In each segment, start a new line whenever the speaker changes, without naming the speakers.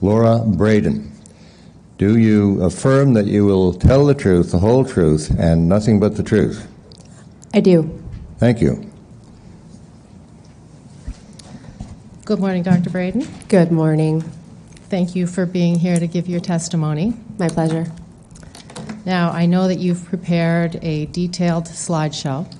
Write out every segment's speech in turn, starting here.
Laura Braden. Do you affirm that you will tell the truth, the whole truth, and nothing but the truth?
I do.
Thank you.
Good morning, Dr. Braden.
Good morning.
Thank you for being here to give your testimony.
My pleasure.
Now, I know that you've prepared a detailed slideshow,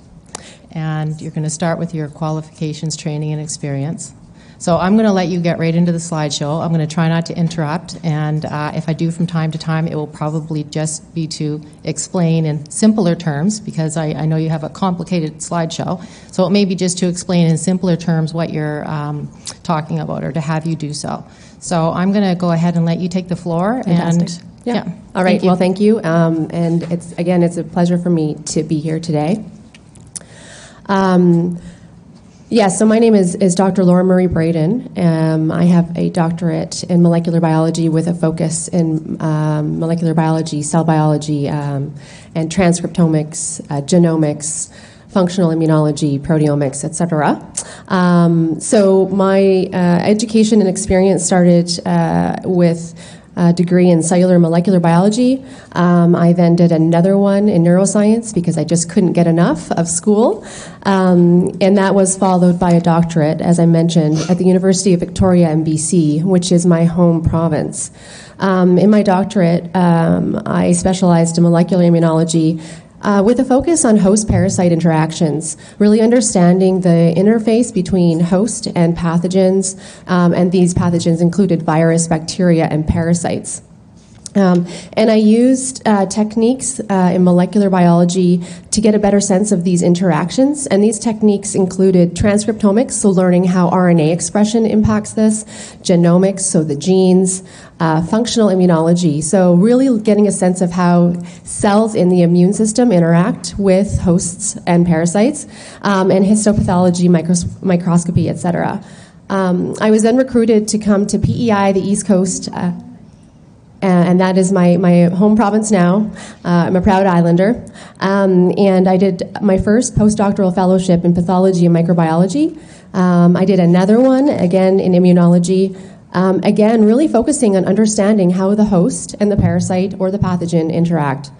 and you're going to start with your qualifications, training, and experience. So I'm going to let you get right into the slideshow. I'm going to try not to interrupt, and uh, if I do from time to time, it will probably just be to explain in simpler terms because I, I know you have a complicated slideshow. So it may be just to explain in simpler terms what you're um, talking about or to have you do so. So I'm going to go ahead and let you take the floor.
Fantastic.
And
Yeah.
yeah.
All right.
Thank.
Well, thank you. Um, and it's again, it's a pleasure for me to be here today. Um, yes. so my name is, is Dr. Laura Marie Braden. Um, I have a doctorate in molecular biology with a focus in um, molecular biology, cell biology, um, and transcriptomics, uh, genomics. Functional immunology, proteomics, etc. Um, so my uh, education and experience started uh, with a degree in cellular molecular biology. Um, I then did another one in neuroscience because I just couldn't get enough of school. Um, and that was followed by a doctorate, as I mentioned, at the University of Victoria in BC, which is my home province. Um, in my doctorate, um, I specialized in molecular immunology uh, with a focus on host parasite interactions, really understanding the interface between host and pathogens, um, and these pathogens included virus, bacteria, and parasites. Um, and I used uh, techniques uh, in molecular biology to get a better sense of these interactions. And these techniques included transcriptomics, so learning how RNA expression impacts this, genomics, so the genes, uh, functional immunology, so really getting a sense of how cells in the immune system interact with hosts and parasites, um, and histopathology, micros- microscopy, etc. Um, I was then recruited to come to PEI, the East Coast uh, and that is my, my home province now. Uh, I'm a proud Islander. Um, and I did my first postdoctoral fellowship in pathology and microbiology. Um, I did another one, again, in immunology. Um, again, really focusing on understanding how the host and the parasite or the pathogen interact.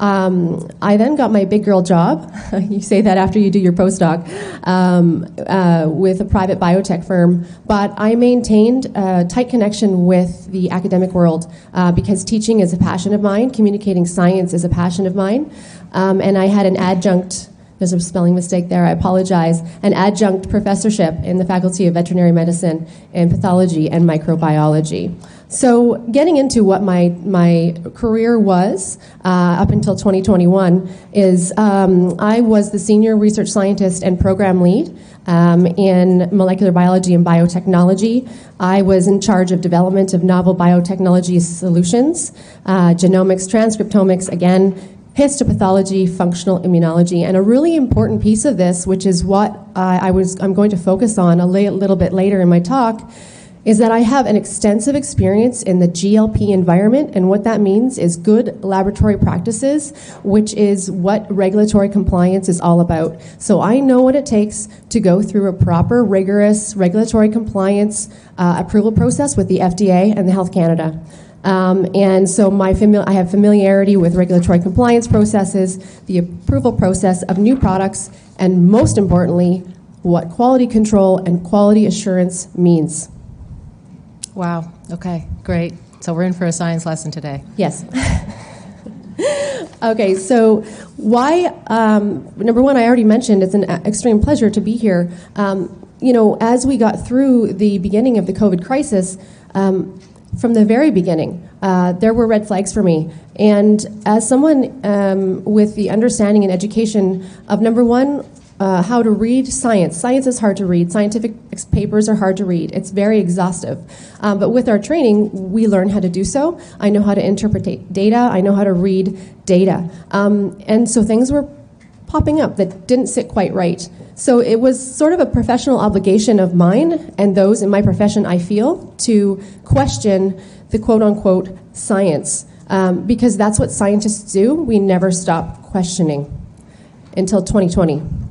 Um, I then got my big girl job. you say that after you do your postdoc um, uh, with a private biotech firm. But I maintained a tight connection with the academic world uh, because teaching is a passion of mine, communicating science is a passion of mine. Um, and I had an adjunct. There's a spelling mistake there, I apologize. An adjunct professorship in the Faculty of Veterinary Medicine and pathology and microbiology. So, getting into what my, my career was uh, up until 2021 is um, I was the senior research scientist and program lead um, in molecular biology and biotechnology. I was in charge of development of novel biotechnology solutions, uh, genomics, transcriptomics, again, histopathology, functional immunology, and a really important piece of this, which is what I, I was I'm going to focus on a little bit later in my talk is that I have an extensive experience in the GLP environment, and what that means is good laboratory practices, which is what regulatory compliance is all about. So I know what it takes to go through a proper, rigorous regulatory compliance uh, approval process with the FDA and the Health Canada. Um, and so my I have familiarity with regulatory compliance processes, the approval process of new products, and most importantly, what quality control and quality assurance means.
Wow. Okay, great. So we're in for a science lesson today.
Yes. okay, so why? Um, number one, I already mentioned it's an extreme pleasure to be here. Um, you know, as we got through the beginning of the COVID crisis, um, from the very beginning, uh, there were red flags for me. And as someone um, with the understanding and education of number one, uh, how to read science. Science is hard to read. Scientific papers are hard to read. It's very exhaustive. Um, but with our training, we learn how to do so. I know how to interpret data. I know how to read data. Um, and so things were popping up that didn't sit quite right. So it was sort of a professional obligation of mine and those in my profession, I feel, to question the quote unquote science. Um, because that's what scientists do. We never stop questioning until 2020.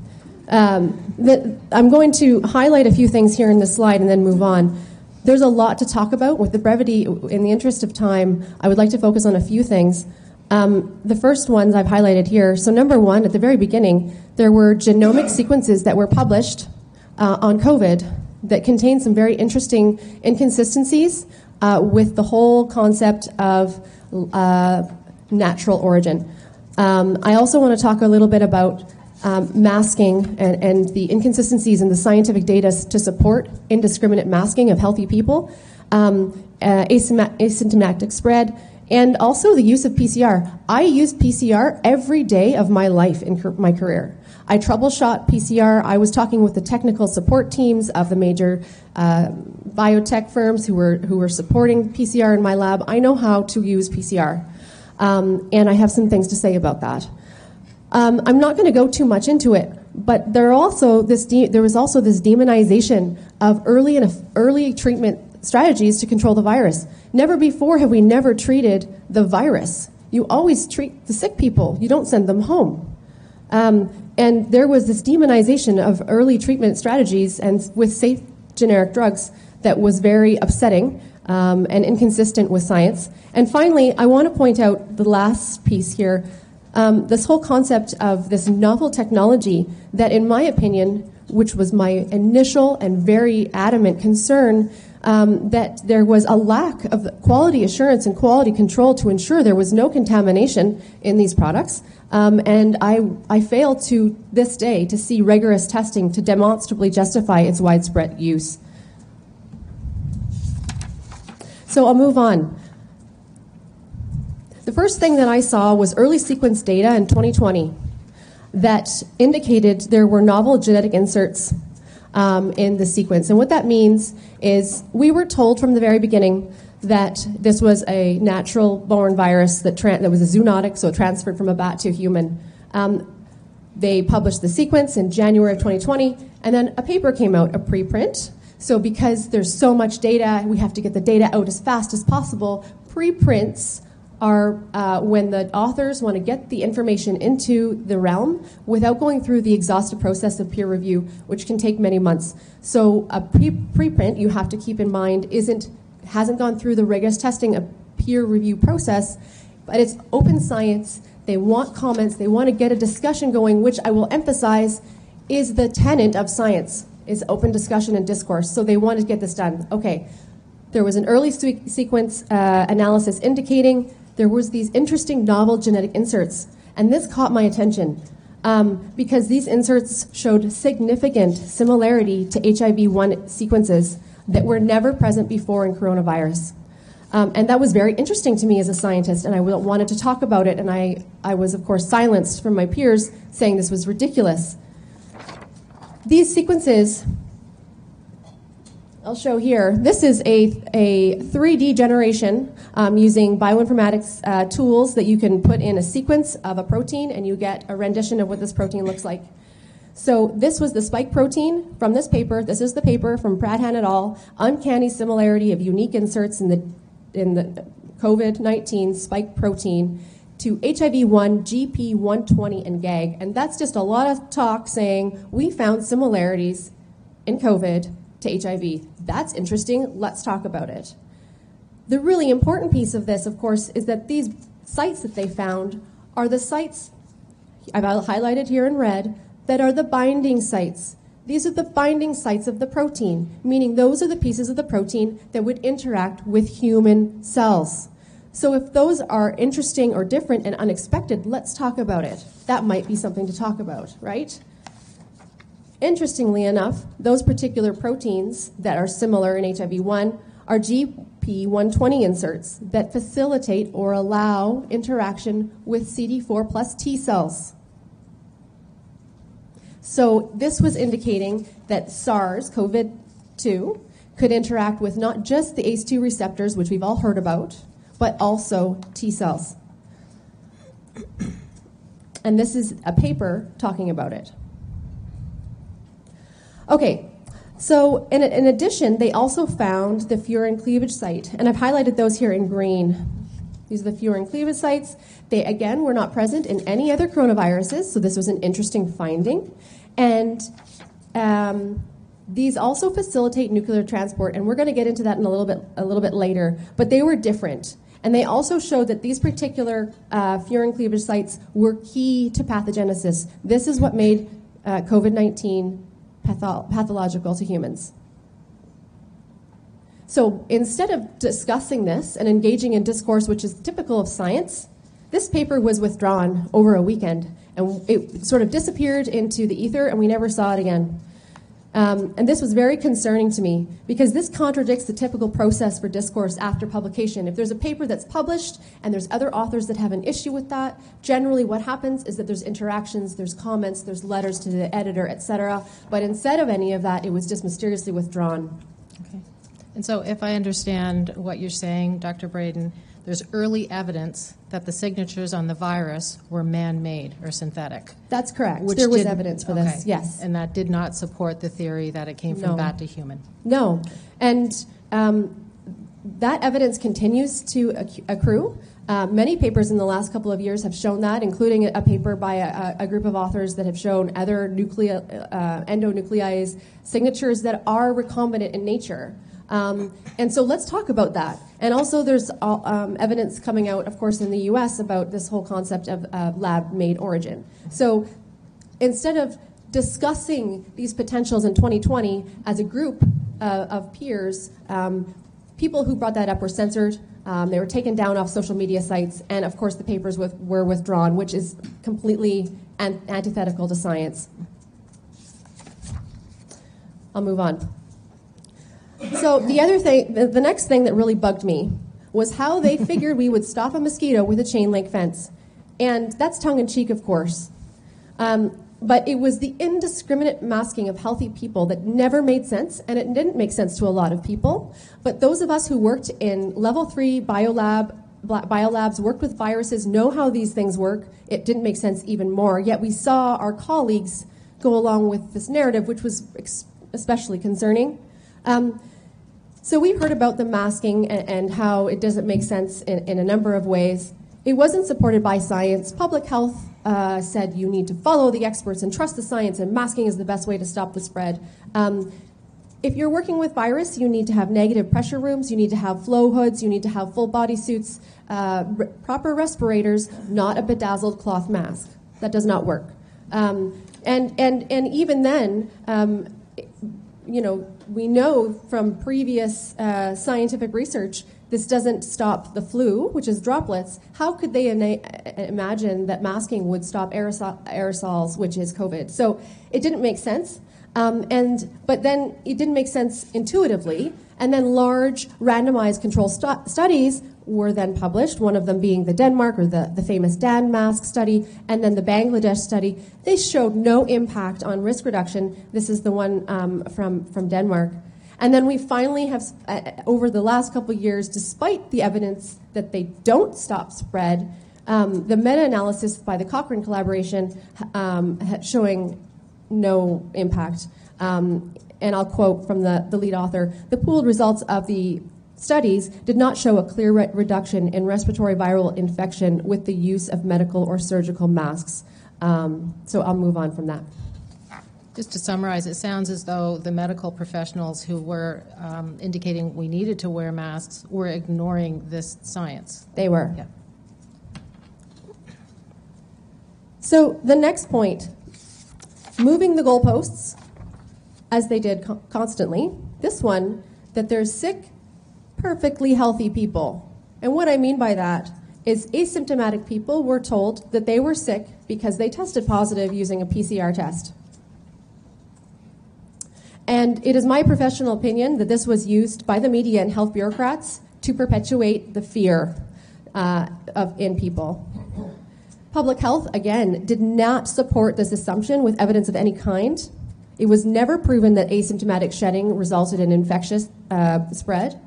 Um, the, I'm going to highlight a few things here in this slide and then move on. there's a lot to talk about. With the brevity, in the interest of time, I would like to focus on a few things. Um, the first ones I've highlighted here. So, number one, at the very beginning, there were genomic sequences that were published uh, on COVID that contained some very interesting inconsistencies uh, with the whole concept of uh, natural origin. Um, I also want to talk a little bit about um, masking and, and, the inconsistencies in the scientific data to support indiscriminate masking of healthy people, um, uh, asymptomatic spread, and also the use of PCR. I use PCR every day of my life in my career. I troubleshot PCR. I was talking with the technical support teams of the major uh, biotech firms who were, who were supporting PCR in my lab. I know how to use PCR. Um, and I have some things to say about that. Um, I'm not going to go too much into it, but there, also this de- there was also this demonization of early, and early treatment strategies to control the virus. Never before have we never treated the virus. You always treat the sick people, you don't send them home. Um, and there was this demonization of early treatment strategies and with safe generic drugs that was very upsetting um, and inconsistent with science. And finally, I want to point out the last piece here um, this whole concept of this novel technology that, in my opinion, which was my initial and very adamant concern, um, that there was a lack of quality assurance and quality control to ensure there was no contamination in these products. Um, and I, I fail to this day to see rigorous testing to demonstrably justify its widespread use. So I'll move on. The first thing that I saw was early sequence data in 2020 that indicated there were novel genetic inserts um, in the sequence. And what that means is we were told from the very beginning that this was a natural born virus that, tra- that was a zoonotic, so it transferred from a bat to a human. Um, they published the sequence in January of 2020, and then a paper came out, a preprint. So, because there's so much data, we have to get the data out as fast as possible. Preprints are uh, when the authors want to get the information into the realm without going through the exhaustive process of peer review, which can take many months. So a pre- preprint you have to keep in mind isn't hasn't gone through the rigorous testing of peer review process, but it's open science. They want comments. They want to get a discussion going, which I will emphasize is the tenant of science is open discussion and discourse. So they want to get this done. Okay, there was an early sequence uh, analysis indicating there was these interesting novel genetic inserts, and this caught my attention um, because these inserts showed significant similarity to HIV-1 sequences that were never present before in coronavirus. Um, and that was very interesting to me as a scientist, and I wanted to talk about it. And I, I was, of course, silenced from my peers saying this was ridiculous. These sequences I'll show here. This is a, a 3D generation um, using bioinformatics uh, tools that you can put in a sequence of a protein and you get a rendition of what this protein looks like. So this was the spike protein from this paper. This is the paper from Pradhan et al. Uncanny similarity of unique inserts in the, in the COVID-19 spike protein to HIV-1, GP120, and GAG. And that's just a lot of talk saying we found similarities in COVID to HIV. That's interesting. Let's talk about it. The really important piece of this, of course, is that these sites that they found are the sites I've highlighted here in red that are the binding sites. These are the binding sites of the protein, meaning those are the pieces of the protein that would interact with human cells. So if those are interesting or different and unexpected, let's talk about it. That might be something to talk about, right? Interestingly enough, those particular proteins that are similar in HIV1 are GP120 inserts that facilitate or allow interaction with CD4 plus T cells. So this was indicating that SARS CoV 2 could interact with not just the ACE2 receptors, which we've all heard about, but also T cells. And this is a paper talking about it. Okay, so in, in addition, they also found the furin cleavage site, and I've highlighted those here in green. These are the furin cleavage sites. They, again, were not present in any other coronaviruses, so this was an interesting finding. And um, These also facilitate nuclear transport, and we're going to get into that in a little bit a little bit later. But they were different, and they also showed that these particular uh, furin cleavage sites were key to pathogenesis. This is what made uh, COVID nineteen patho- pathological to humans. So instead of discussing this and engaging in discourse, which is typical of science, this paper was withdrawn over a weekend, and it sort of disappeared into the ether, and we never saw it again. Um, and this was very concerning to me because this contradicts the typical process for discourse after publication. If there's a paper that's published and there's other authors that have an issue with that, generally what happens is that there's interactions, there's comments, there's letters to the editor, etc. But instead of any of that, it was just mysteriously withdrawn.
Okay. And so, if I understand what you're saying, Dr. Braden, there's early evidence that the signatures on the virus were man made or synthetic.
That's correct.
which
there was evidence for
okay.
this, yes.
And that did not support the theory that it came from
No.
bat to human.
No. And um, that evidence continues to accrue. Uh, many papers in the last couple of years have shown that, including a, a paper by a, a group of authors that have shown other nuclei, uh, endonuclease signatures that are recombinant in nature. Um, and so let's talk about that. And also, there's uh, um, evidence coming out, of course, in the US about this whole concept of uh, lab made origin. So instead of discussing these potentials in 2020 as a group uh, of peers, um, people who brought that up were censored. Um, they were taken down off social media sites, and of course, the papers with, were withdrawn, which is completely an- antithetical to science. I'll move on. So the other thing, the, next thing that really bugged me was how they figured we would stop a mosquito with a chain link fence, and that's tongue in cheek, of course. Um, but it was the indiscriminate masking of healthy people that never made sense, and it didn't make sense to a lot of people. But those of us who worked in level three biolab, biolabs, worked with viruses, know how these things work. It didn't make sense even more. Yet we saw our colleagues go along with this narrative, which was ex- especially concerning. Um, so we heard about the masking and, and how it doesn't make sense in, in a number of ways. It wasn't supported by science. Public health uh, said you need to follow the experts and trust the science, and masking is the best way to stop the spread. Um, if you're working with virus, you need to have negative pressure rooms, you need to have flow hoods, you need to have full body suits, uh, proper respirators, not a bedazzled cloth mask. That does not work. Um, and, and, and even then, um, you know, we know from previous uh, scientific research this doesn't stop the flu, which is droplets. How could they ina- imagine that masking would stop aerosol- aerosols, which is COVID? So it didn't make sense. Um, and but then it didn't make sense intuitively. And then large randomized control stu- studies were then published. One of them being the Denmark or the, the famous Dan mask study, and then the Bangladesh study. They showed no impact on risk reduction. This is the one um, from from Denmark. And then we finally have, uh, over the last couple years, despite the evidence that they don't stop spread, um, the meta-analysis by the Cochrane collaboration um, showing no impact. Um, and I'll quote from the, the lead author The pooled results of the studies did not show a clear re- reduction in respiratory viral infection with the use of medical or surgical masks. Um, so I'll move on from that.
Just to summarize, it sounds as though the medical professionals who were um, indicating we needed to wear masks were ignoring this science.
They were.
Yeah.
So the next point, moving the goalposts, as they did co- constantly. This one, that there's sick, perfectly healthy people. And what I mean by that is asymptomatic people were told that they were sick because they tested positive using a PCR test. And it is my professional opinion that this was used by the media and health bureaucrats to perpetuate the fear uh, of, in people. Public health, again, did not support this assumption with evidence of any kind. It was never proven that asymptomatic shedding resulted in infectious uh, spread.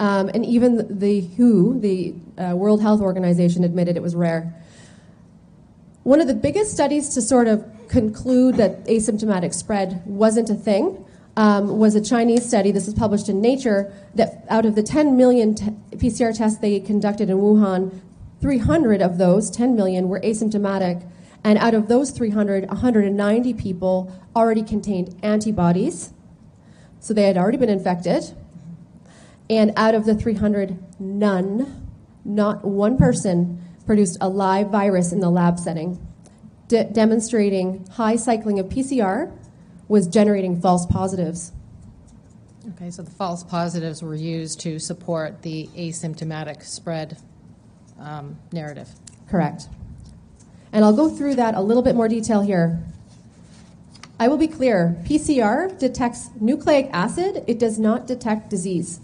Um, and even the WHO, the uh, World Health Organization, admitted it was rare. One of the biggest studies to sort of conclude that asymptomatic spread wasn't a thing um, was a Chinese study. This was published in Nature. That out of the 10 million t- PCR tests they conducted in Wuhan, 300 of those, 10 million, were asymptomatic. And out of those 300, 190 people already contained antibodies. So they had already been infected. And out of the 300, none, not one person, produced a live virus in the lab setting, de- demonstrating high cycling of PCR was generating false positives.
Okay, so the false positives were used to support the asymptomatic spread um, narrative.
Correct. And I'll go through that a little bit more detail here. I will be clear PCR detects nucleic acid, it does not detect disease.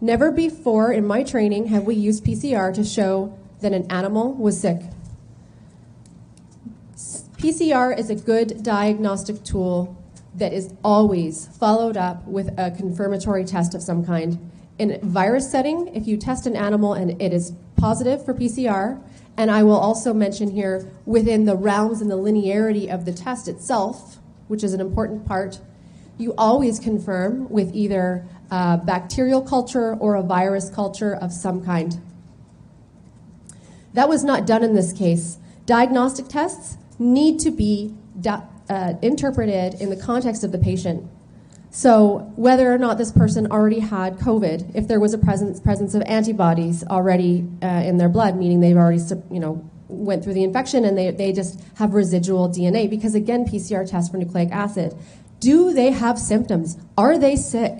Never before in my training have we used PCR to show that an animal was sick. PCR is a good diagnostic tool that is always followed up with a confirmatory test of some kind. In virus setting, if you test an animal and it is positive for PCR, and I will also mention here within the realms and the linearity of the test itself, which is an important part, you always confirm with either a bacterial culture or a virus culture of some kind. That was not done in this case. Diagnostic tests need to be uh, interpreted in the context of the patient. So, whether or not this person already had COVID, if there was a presence, presence of antibodies already uh, in their blood, meaning they've already you know, went through the infection and they, they just have residual DNA, because again, PCR tests for nucleic acid. Do they have symptoms? Are they sick?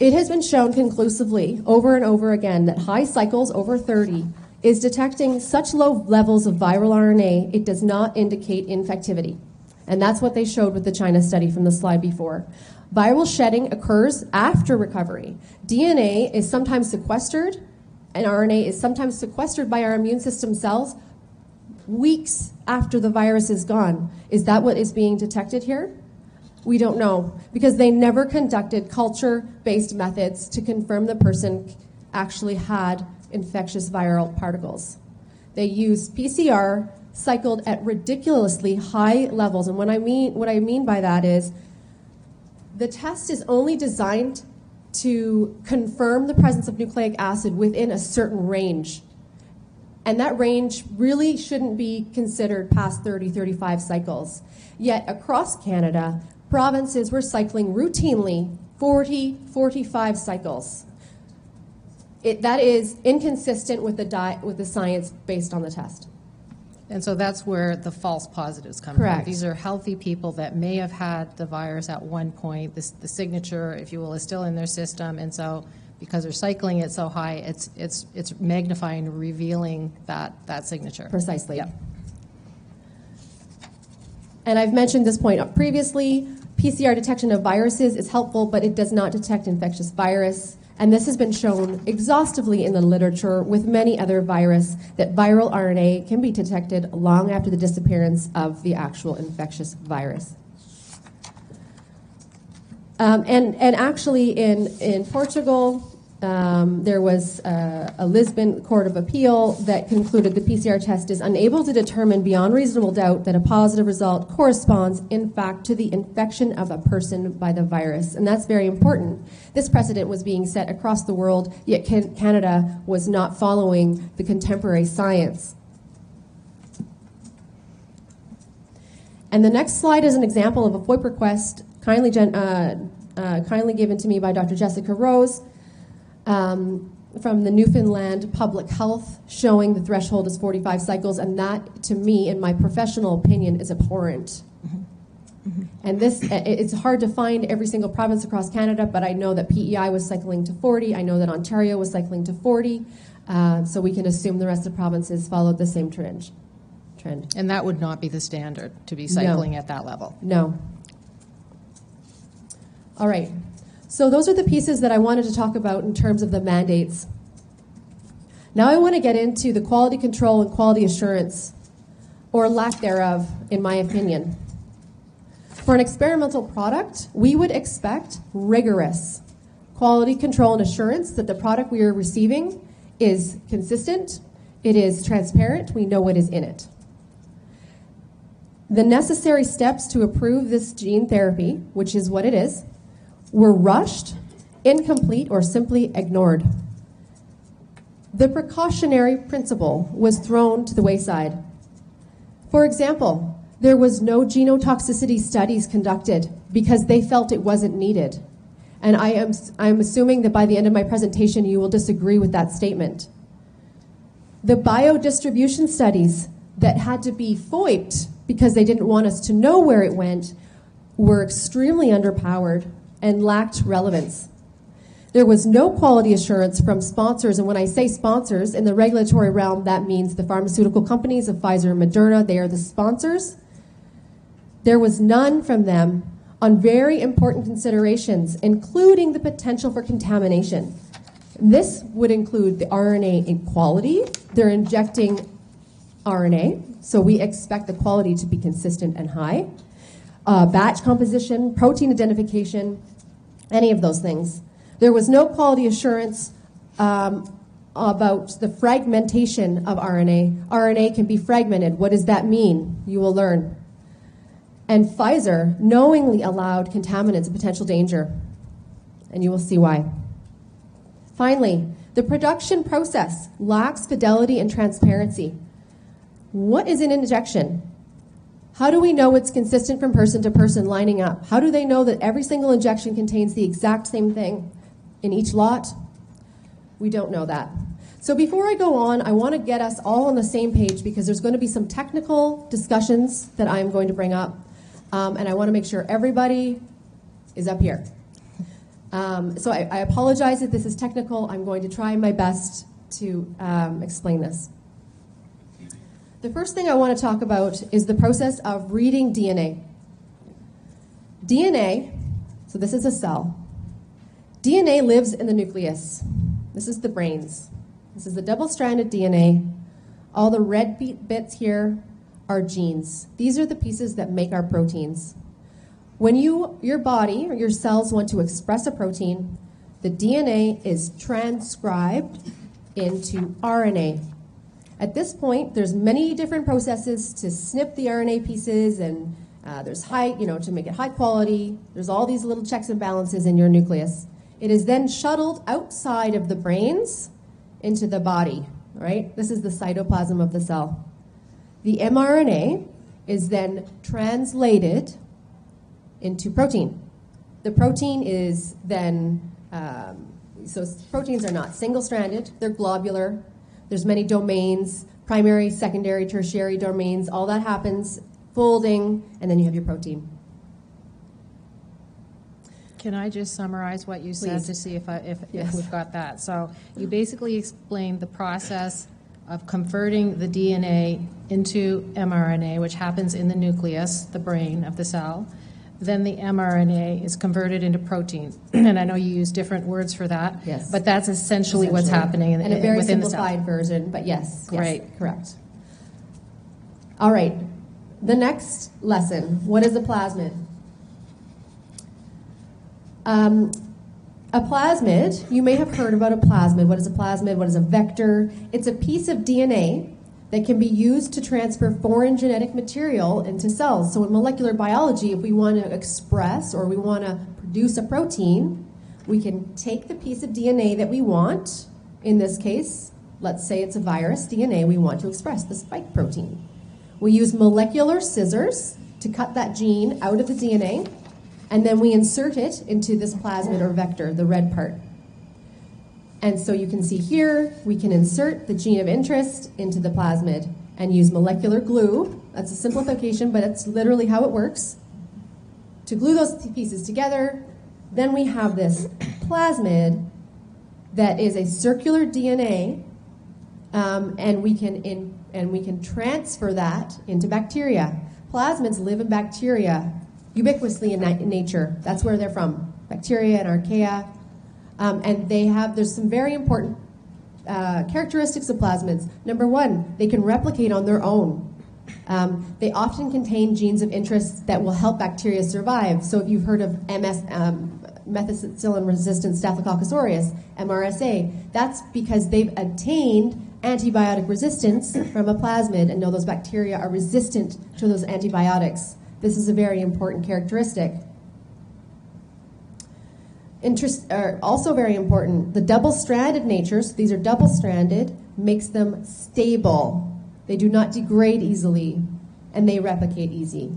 It has been shown conclusively over and over again that high cycles over 30 is detecting such low levels of viral RNA, it does not indicate infectivity. And that's what they showed with the China study from the slide before. Viral shedding occurs after recovery. DNA is sometimes sequestered, and RNA is sometimes sequestered by our immune system cells weeks after the virus is gone. Is that what is being detected here? We don't know because they never conducted culture based methods to confirm the person actually had infectious viral particles. They used PCR cycled at ridiculously high levels. And what I mean, what I mean by that is the test is only designed to confirm the presence of nucleic acid within a certain range. And that range really shouldn't be considered past 30, 35 cycles. Yet across Canada, provinces were cycling routinely 40, 45 cycles. It, that is inconsistent with the, di- with the science based on the test.
And so that's where the false positives come
Correct.
from. These are healthy people that may have had the virus at one point. This, the signature, if you will, is still in their system. And so because they're cycling it so high, it's, it's, it's magnifying, revealing that, that signature.
Precisely.
Yep.
And I've mentioned this point previously. PCR detection of viruses is helpful, but it does not detect infectious virus. And this has been shown exhaustively in the literature with many other virus that viral RNA can be detected long after the disappearance of the actual infectious virus. Um, and, and actually, in, in Portugal, um, there was a, a Lisbon Court of Appeal that concluded the PCR test is unable to determine beyond reasonable doubt that a positive result corresponds, in fact, to the infection of a person by the virus. And that's very important. This precedent was being set across the world, yet can- Canada was not following the contemporary science. And the next slide is an example of a FOIP request kindly, gen- uh, uh, kindly given to me by Dr. Jessica Rose um, from the Newfoundland Public Health, showing the threshold is 45 cycles, and that, to me, in my professional opinion, is abhorrent. And this, it's hard to find every single province across Canada, but I know that PEI was cycling to 40. I know that Ontario was cycling to 40. Uh, so we can assume the rest of the provinces followed the same trend. Trend.
And that would not be the standard to be cycling at that level.
No. All right. So those are the pieces that I wanted to talk about in terms of the mandates. Now I want to get into the quality control and quality assurance, or lack thereof, in my opinion. For an experimental product, we would expect rigorous quality control and assurance that the product we are receiving is consistent, it is transparent, we know what is in it. The necessary steps to approve this gene therapy, which is what it is, were rushed, incomplete, or simply ignored. The precautionary principle was thrown to the wayside. For example, there was no genotoxicity studies conducted because they felt it wasn't needed. And I am, I'm assuming that by the end of my presentation, you will disagree with that statement. The biodistribution studies that had to be FOIPed because they didn't want us to know where it went were extremely underpowered and lacked relevance. There was no quality assurance from sponsors, and when I say sponsors, in the regulatory realm, that means the pharmaceutical companies of Pfizer and Moderna, they are the sponsors. There was none from them on very important considerations, including the potential for contamination. This would include the RNA quality. They're injecting RNA, so we expect the quality to be consistent and high. Uh, batch composition, protein identification, any of those things. There was no quality assurance um, about the fragmentation of RNA. RNA can be fragmented. What does that mean? You will learn. And Pfizer knowingly allowed contaminants a potential danger. And you will see why. Finally, the production process lacks fidelity and transparency. What is an injection? How do we know it's consistent from person to person lining up? How do they know that every single injection contains the exact same thing in each lot? We don't know that. So before I go on, I want to get us all on the same page because there's going to be some technical discussions that I'm going to bring up. Um, and I want to make sure everybody is up here. Um, so I, I, apologize if this is technical. I'm going to try my best to um, explain this. The first thing I want to talk about is the process of reading DNA. DNA, so this is a cell. DNA lives in the nucleus. This is the brains. This is the double stranded DNA. All the red bits here are genes. These are the pieces that make our proteins. When you, your body or your cells want to express a protein, the DNA is transcribed into RNA. At this point, there's many different processes to snip the RNA pieces, and uh, there's high, you know, to make it high quality. There's all these little checks and balances in your nucleus. It is then shuttled outside of the brains into the body, right? This is the cytoplasm of the cell. The mRNA is then translated into protein. The protein is then, um, so proteins are not single stranded, they're globular. There's many domains, primary, secondary, tertiary domains, all that happens, folding, and then you have your protein.
Can I just summarize what you said
Please.
to see if, I, if,
Yes.
if we've got that? So you basically explained the process of converting the DNA into mRNA, which happens in the nucleus, the brain of the cell. Then the mRNA is converted into protein. and I know you use different words for that.
Yes.
But that's essentially, what's
Essentially.
happening in,
and a very
within the cell.
simplified version, but yes, yes, correct. All right, the next lesson. What is a plasmid? Um, a plasmid, you may have heard about a plasmid. What is a plasmid? What is a vector? It's a piece of DNA that can be used to transfer foreign genetic material into cells. So in molecular biology, if we want to express or we want to produce a protein, we can take the piece of DNA that we want. In this case, let's say it's a virus DNA we want to express, the spike protein. We use molecular scissors to cut that gene out of the DNA and then we insert it into this plasmid or vector, the red part. And so you can see here, we can insert the gene of interest into the plasmid and use molecular glue. That's a simplification, but it's literally how it works. To glue those pieces together, then we have this plasmid that is a circular DNA, um, and we can in, and we can transfer that into bacteria. Plasmids live in bacteria ubiquitously in, na- in nature. That's where they're from, bacteria and archaea. Um, and they have, there's some very important uh, characteristics of plasmids. Number one, they can replicate on their own. Um, they often contain genes of interest that will help bacteria survive. So if you've heard of MS, um, methicillin-resistant Staphylococcus aureus, MRSA, that's because they've attained antibiotic resistance from a plasmid and know those bacteria are resistant to those antibiotics. This is a very important characteristic. Interest, uh, also very important, the double-stranded natures, these are double-stranded, makes them stable. They do not degrade easily, and they replicate easy.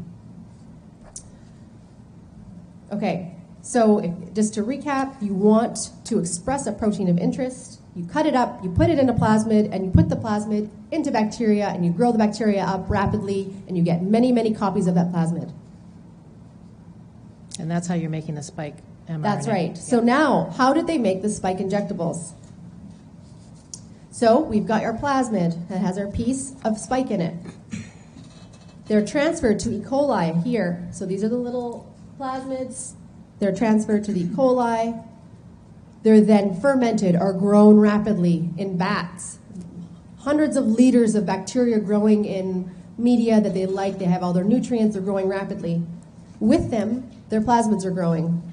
Okay, so if, just to recap, you want to express a protein of interest. You cut it up, you put it in a plasmid, and you put the plasmid into bacteria, and you grow the bacteria up rapidly, and you get many, many copies of that plasmid.
And that's how you're making the spike mRNA.
That's right. So now, how did they make the spike injectables? So we've got our plasmid that has our piece of spike in it. They're transferred to E. coli here. So these are the little plasmids. They're transferred to the E. coli. They're then fermented or grown rapidly in bats. Hundreds of liters of bacteria growing in media that they like. They have all their nutrients. They're growing rapidly. With them, their plasmids are growing.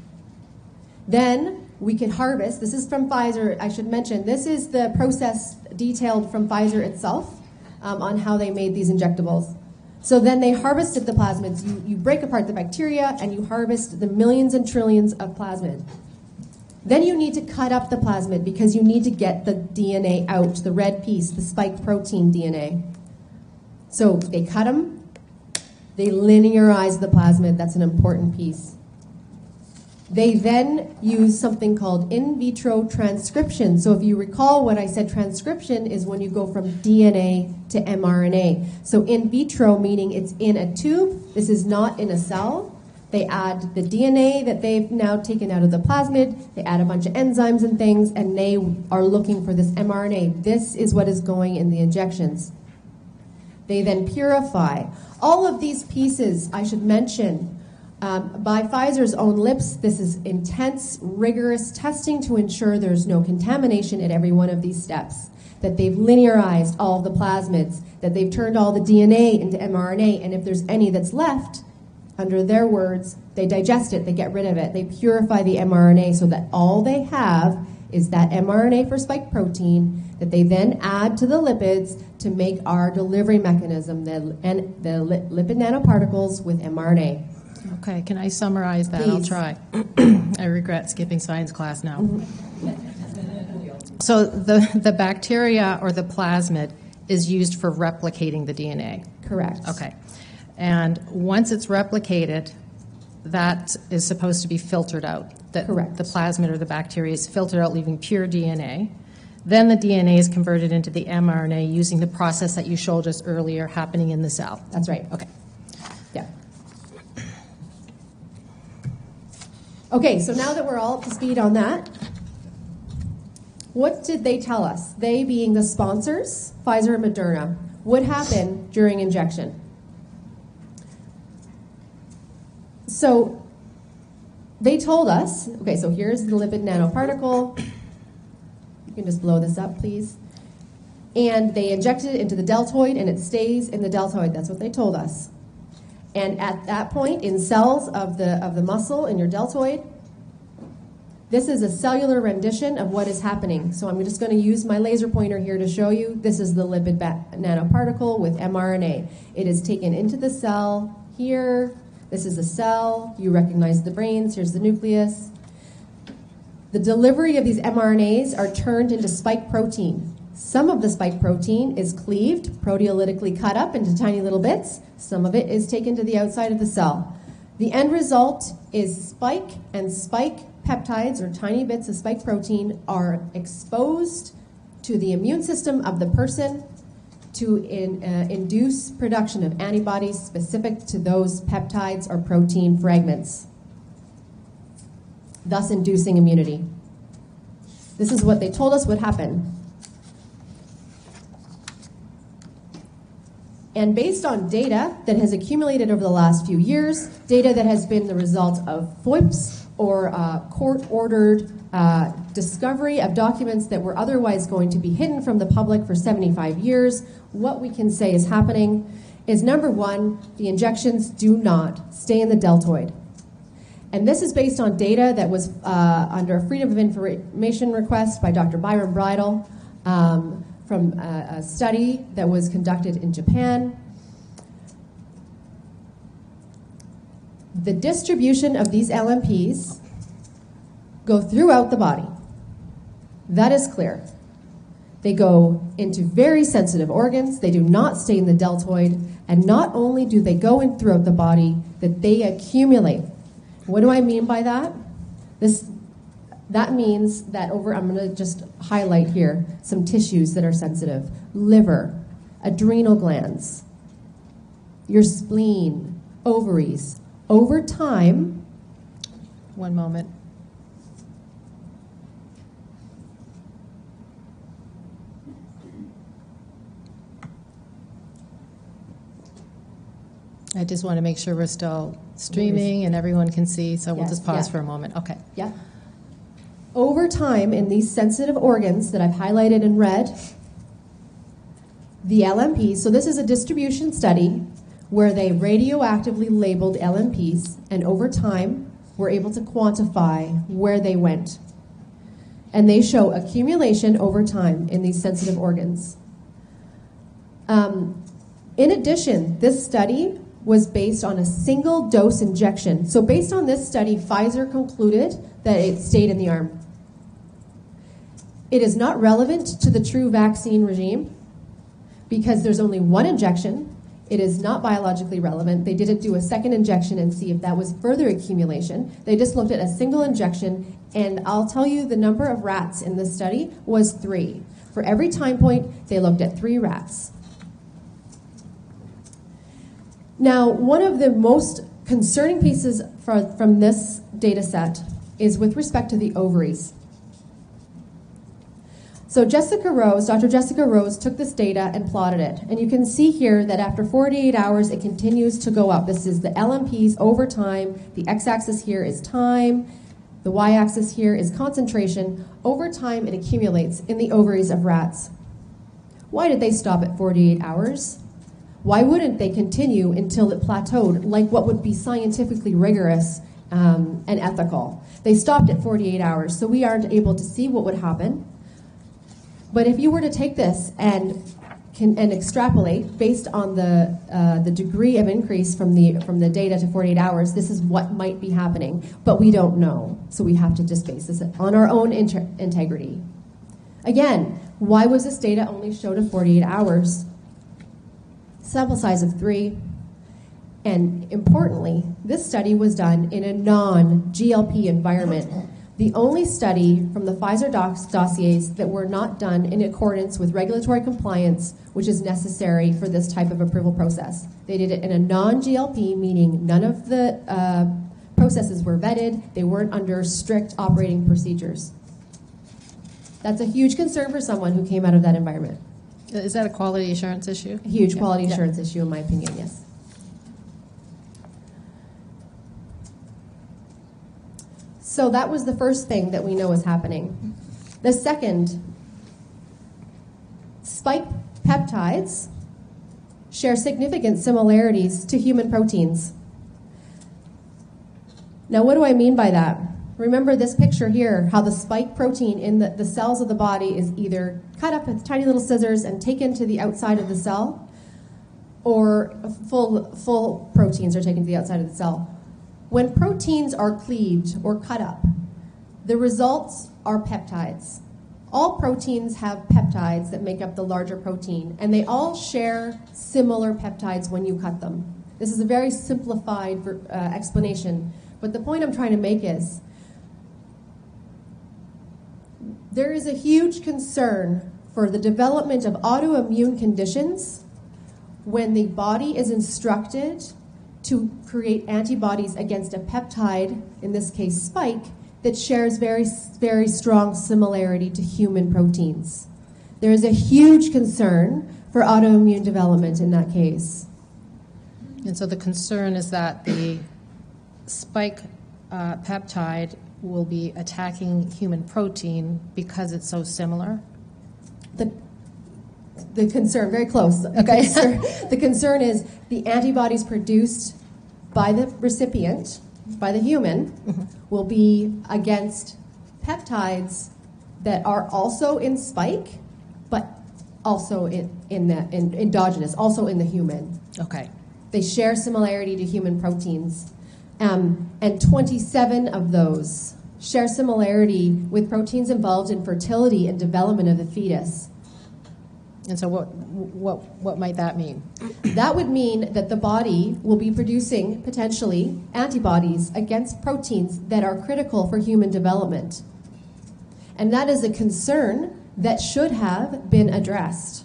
Then we can harvest. This is from Pfizer. I should mention this is the process detailed from Pfizer itself um, on how they made these injectables. So then they harvested the plasmids. You, you break apart the bacteria and you harvest the millions and trillions of plasmid. Then you need to cut up the plasmid because you need to get the DNA out, the red piece, the spike protein DNA. So they cut them, they linearize the plasmid. That's an important piece. They then use something called in vitro transcription. So if you recall what I said, transcription is when you go from DNA to mRNA. So in vitro meaning it's in a tube. This is not in a cell. They add the DNA that they've now taken out of the plasmid. They add a bunch of enzymes and things, and they are looking for this mRNA. This is what is going in the injections. They then purify. All of these pieces, I should mention, um, by Pfizer's own lips, this is intense, rigorous testing to ensure there's no contamination at every one of these steps. That they've linearized all the plasmids, that they've turned all the DNA into mRNA, and if there's any that's left, under their words, they digest it, they get rid of it, they purify the mRNA so that all they have is that mRNA for spike protein that they then add to the lipids to make our delivery mechanism, the, and the lipid nanoparticles with mRNA.
Okay, can I summarize that? I'll
Please.
try. I regret skipping science class now. So the, the bacteria or the plasmid is used for replicating the DNA.
Correct.
Okay. And once it's replicated, that is supposed to be filtered out. That
Correct.
The plasmid or the bacteria is filtered out, leaving pure DNA. Then the DNA is converted into the mRNA using the process that you showed us earlier happening in the cell.
That's right.
Okay.
Okay, so now that we're all up to speed on that, what did they tell us? They being the sponsors, Pfizer and Moderna, would happen during injection. So they told us, okay, so here's the lipid nanoparticle. You can just blow this up, please. And they injected it into the deltoid and it stays in the deltoid. That's what they told us. And at that point, in cells of the, of the muscle in your deltoid, this is a cellular rendition of what is happening. So I'm just going to use my laser pointer here to show you. This is the lipid nanoparticle with mRNA. It is taken into the cell here. This is a cell. You recognize the brains. Here's the nucleus. The delivery of these mRNAs are turned into spike protein. Some of the spike protein is cleaved, proteolytically cut up into tiny little bits. Some of it is taken to the outside of the cell. The end result is spike and spike peptides, or tiny bits of spike protein, are exposed to the immune system of the person to in, uh, induce production of antibodies specific to those peptides or protein fragments, thus inducing immunity. This is what they told us would happen. And based on data that has accumulated over the last few years, data that has been the result of FOIPs or uh, court ordered uh, discovery of documents that were otherwise going to be hidden from the public for 75 years, what we can say is happening is number one, the injections do not stay in the deltoid. And this is based on data that was uh, under a Freedom of Information request by Dr. Byron Bridle um, from a, a study that was conducted in Japan. The distribution of these LNPs go throughout the body. That is clear. They go into very sensitive organs. They do not stay in the deltoid. And not only do they go in throughout the body, that they accumulate. What do I mean by that? This that means that over I'm going to just highlight here some tissues that are sensitive. Liver, adrenal glands, your spleen, ovaries. Over time,
One moment. I just want to make sure we're still streaming and everyone can see, so we'll
Yes,
just pause
yeah.
for a moment. Okay.
Yeah. Over time, in these sensitive organs that I've highlighted in red, the LNPs, so this is a distribution study where they radioactively labeled LNPs, and over time, were able to quantify where they went. And they show accumulation over time in these sensitive organs. Um, in addition, this study was based on a single dose injection. So, based on this study, Pfizer concluded that it stayed in the arm. It is not relevant to the true vaccine regime because there's only one injection. It is not biologically relevant. They didn't do a second injection and see if that was further accumulation. They just looked at a single injection, and I'll tell you the number of rats in this study was three. For every time point, they looked at three rats. Now, one of the most concerning pieces fro- from this data set is with respect to the ovaries. So Jessica Rose, Dr. Jessica Rose took this data and plotted it. And you can see here that after 48 hours, it continues to go up. This is the LNPs over time. The x-axis here is time. The y-axis here is concentration. Over time, it accumulates in the ovaries of rats. Why did they stop at 48 hours? Why wouldn't they continue until it plateaued, like what would be scientifically rigorous um, and ethical? They stopped at 48 hours, so we aren't able to see what would happen. But if you were to take this and can, and extrapolate based on the uh, the degree of increase from the from the data to 48 hours, this is what might be happening. But we don't know, so we have to just base this on our own inter- integrity. Again, why was this data only showed at 48 hours? Sample size of three. And importantly, this study was done in a non GLP environment. The only study from the Pfizer docs dossiers that were not done in accordance with regulatory compliance, which is necessary for this type of approval process. They did it in a non GLP, meaning none of the uh, processes were vetted, they weren't under strict operating procedures. That's a huge concern for someone who came out of that environment.
Is that a quality assurance issue?
A huge
Yeah.
quality
Yeah.
assurance issue, in my opinion, yes. So that was the first thing that we know is happening. The second, spike peptides share significant similarities to human proteins. Now, what do I mean by that? Remember this picture here how the spike protein in the, the cells of the body is either cut up with tiny little scissors and taken to the outside of the cell, or full, full proteins are taken to the outside of the cell. When proteins are cleaved or cut up, the results are peptides. All proteins have peptides that make up the larger protein, and they all share similar peptides when you cut them. This is a very simplified uh, explanation, but the point I'm trying to make is there is a huge concern for the development of autoimmune conditions when the body is instructed to create antibodies against a peptide, in this case spike, that shares very, very strong similarity to human proteins. There is a huge concern for autoimmune development in that case.
And so the concern is that the spike uh, peptide will be attacking human protein because it's so similar.
The, the concern, very close.
Okay.
the concern is the antibodies produced by the recipient, by the human, will be against peptides that are also in spike, but also in, in the in, endogenous, also in the human.
Okay.
They share similarity to human proteins. Um, and 27 of those share similarity with proteins involved in fertility and development of the fetus.
And so what, what, what might that mean?
That would mean that the body will be producing potentially antibodies against proteins that are critical for human development. And that is a concern that should have been addressed,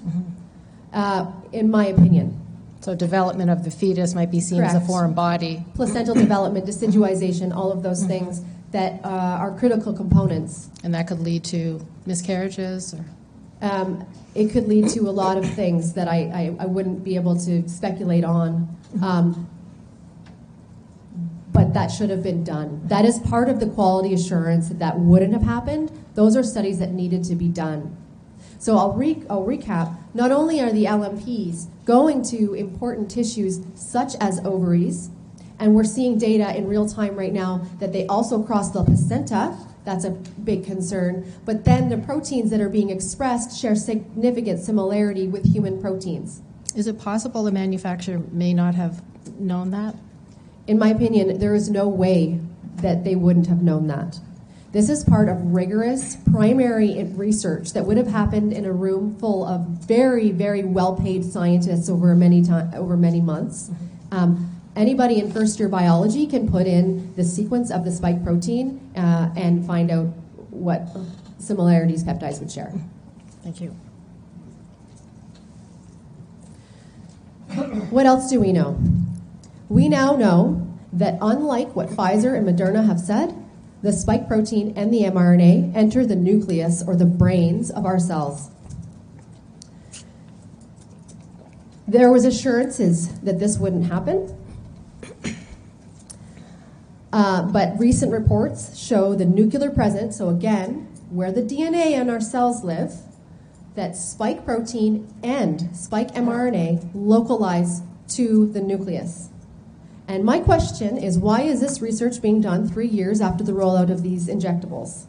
uh, in my opinion.
So development of the fetus might be seen as a foreign body.
Placental development, deciduization, all of those things that uh, are critical components.
And that could lead to miscarriages or,
Um, it could lead to a lot of things that I, I, I wouldn't be able to speculate on. Um, but that should have been done. That is part of the quality assurance that that wouldn't have happened. Those are studies that needed to be done. So I'll, re- I'll recap. Not only are the LNPs going to important tissues such as ovaries, and we're seeing data in real time right now that they also cross the placenta. That's a big concern. But then the proteins that are being expressed share significant similarity with human proteins.
is it possible the manufacturer may not have known that?
In my opinion, there is no way that they wouldn't have known that. This is part of rigorous primary research that would have happened in a room full of very, very well-paid scientists over many time, over many months. Um, anybody in first-year biology can put in the sequence of the spike protein uh, and find out what similarities peptides would share.
Thank you.
What else do we know? We now know that unlike what Pfizer and Moderna have said, the spike protein and the mRNA enter the nucleus or the brains of our cells. There was assurances that this wouldn't happen. Uh, but recent reports show the nuclear presence, so again, where the DNA in our cells live, that spike protein and spike mRNA localize to the nucleus. And my question is why is this research being done three years after the rollout of these injectables?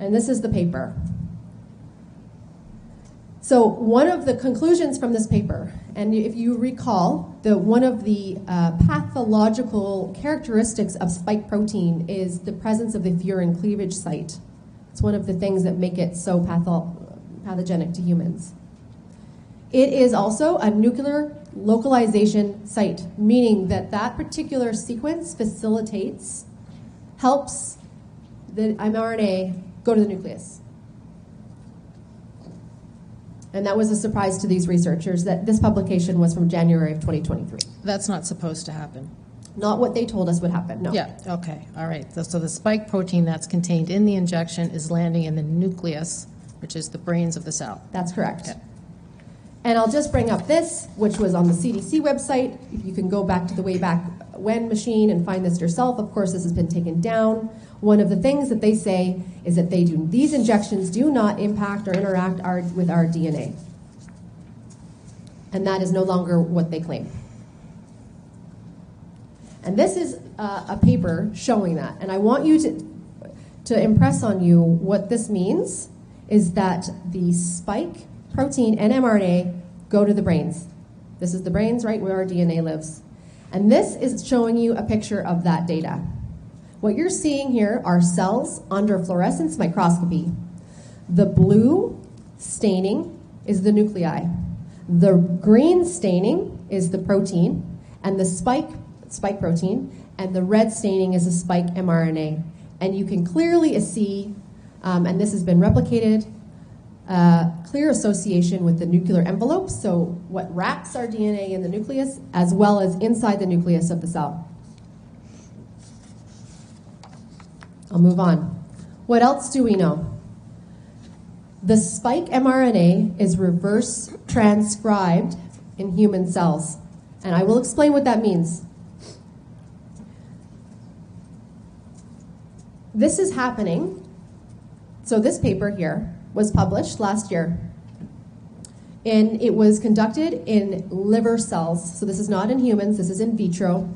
And this is the paper. So, one of the conclusions from this paper, and if you recall, the, one of the uh, pathological characteristics of spike protein is the presence of the furin cleavage site. It's one of the things that make it so patho- pathogenic to humans. It is also a nuclear localization site, meaning that that particular sequence facilitates, helps the mRNA go to the nucleus. And that was a surprise to these researchers that this publication was from January of 2023.
That's not supposed to happen.
Not what they told us would happen, no.
Yeah, okay, all right. So- So the spike protein that's contained in the injection is landing in the nucleus, which is the brains of the cell.
That's correct.
Okay.
And I'll just bring up this, which was on the CDC website. You can go back to the way back when machine and find this yourself. Of course, this has been taken down. One of the things that they say is that they do these injections do not impact or interact our, with our DNA. And that is no longer what they claim. And this is uh, a paper showing that. And I want you to, to impress on you what this means is that the spike protein and mRNA go to the brains. This is the brains, right, where our DNA lives. And this is showing you a picture of that data. What you're seeing here are cells under fluorescence microscopy. The blue staining is the nuclei. The green staining is the protein, and the spike spike protein, and the red staining is the spike mRNA. And you can clearly see, um, and this has been replicated, uh, clear association with the nuclear envelope, so what wraps our DNA in the nucleus, as well as inside the nucleus of the cell. I'll move on. What else do we know? The spike mRNA is reverse transcribed in human cells, and I will explain what that means. This is happening. So, this paper here was published last year, and it was conducted in liver cells. So, this is not in humans, this is in vitro,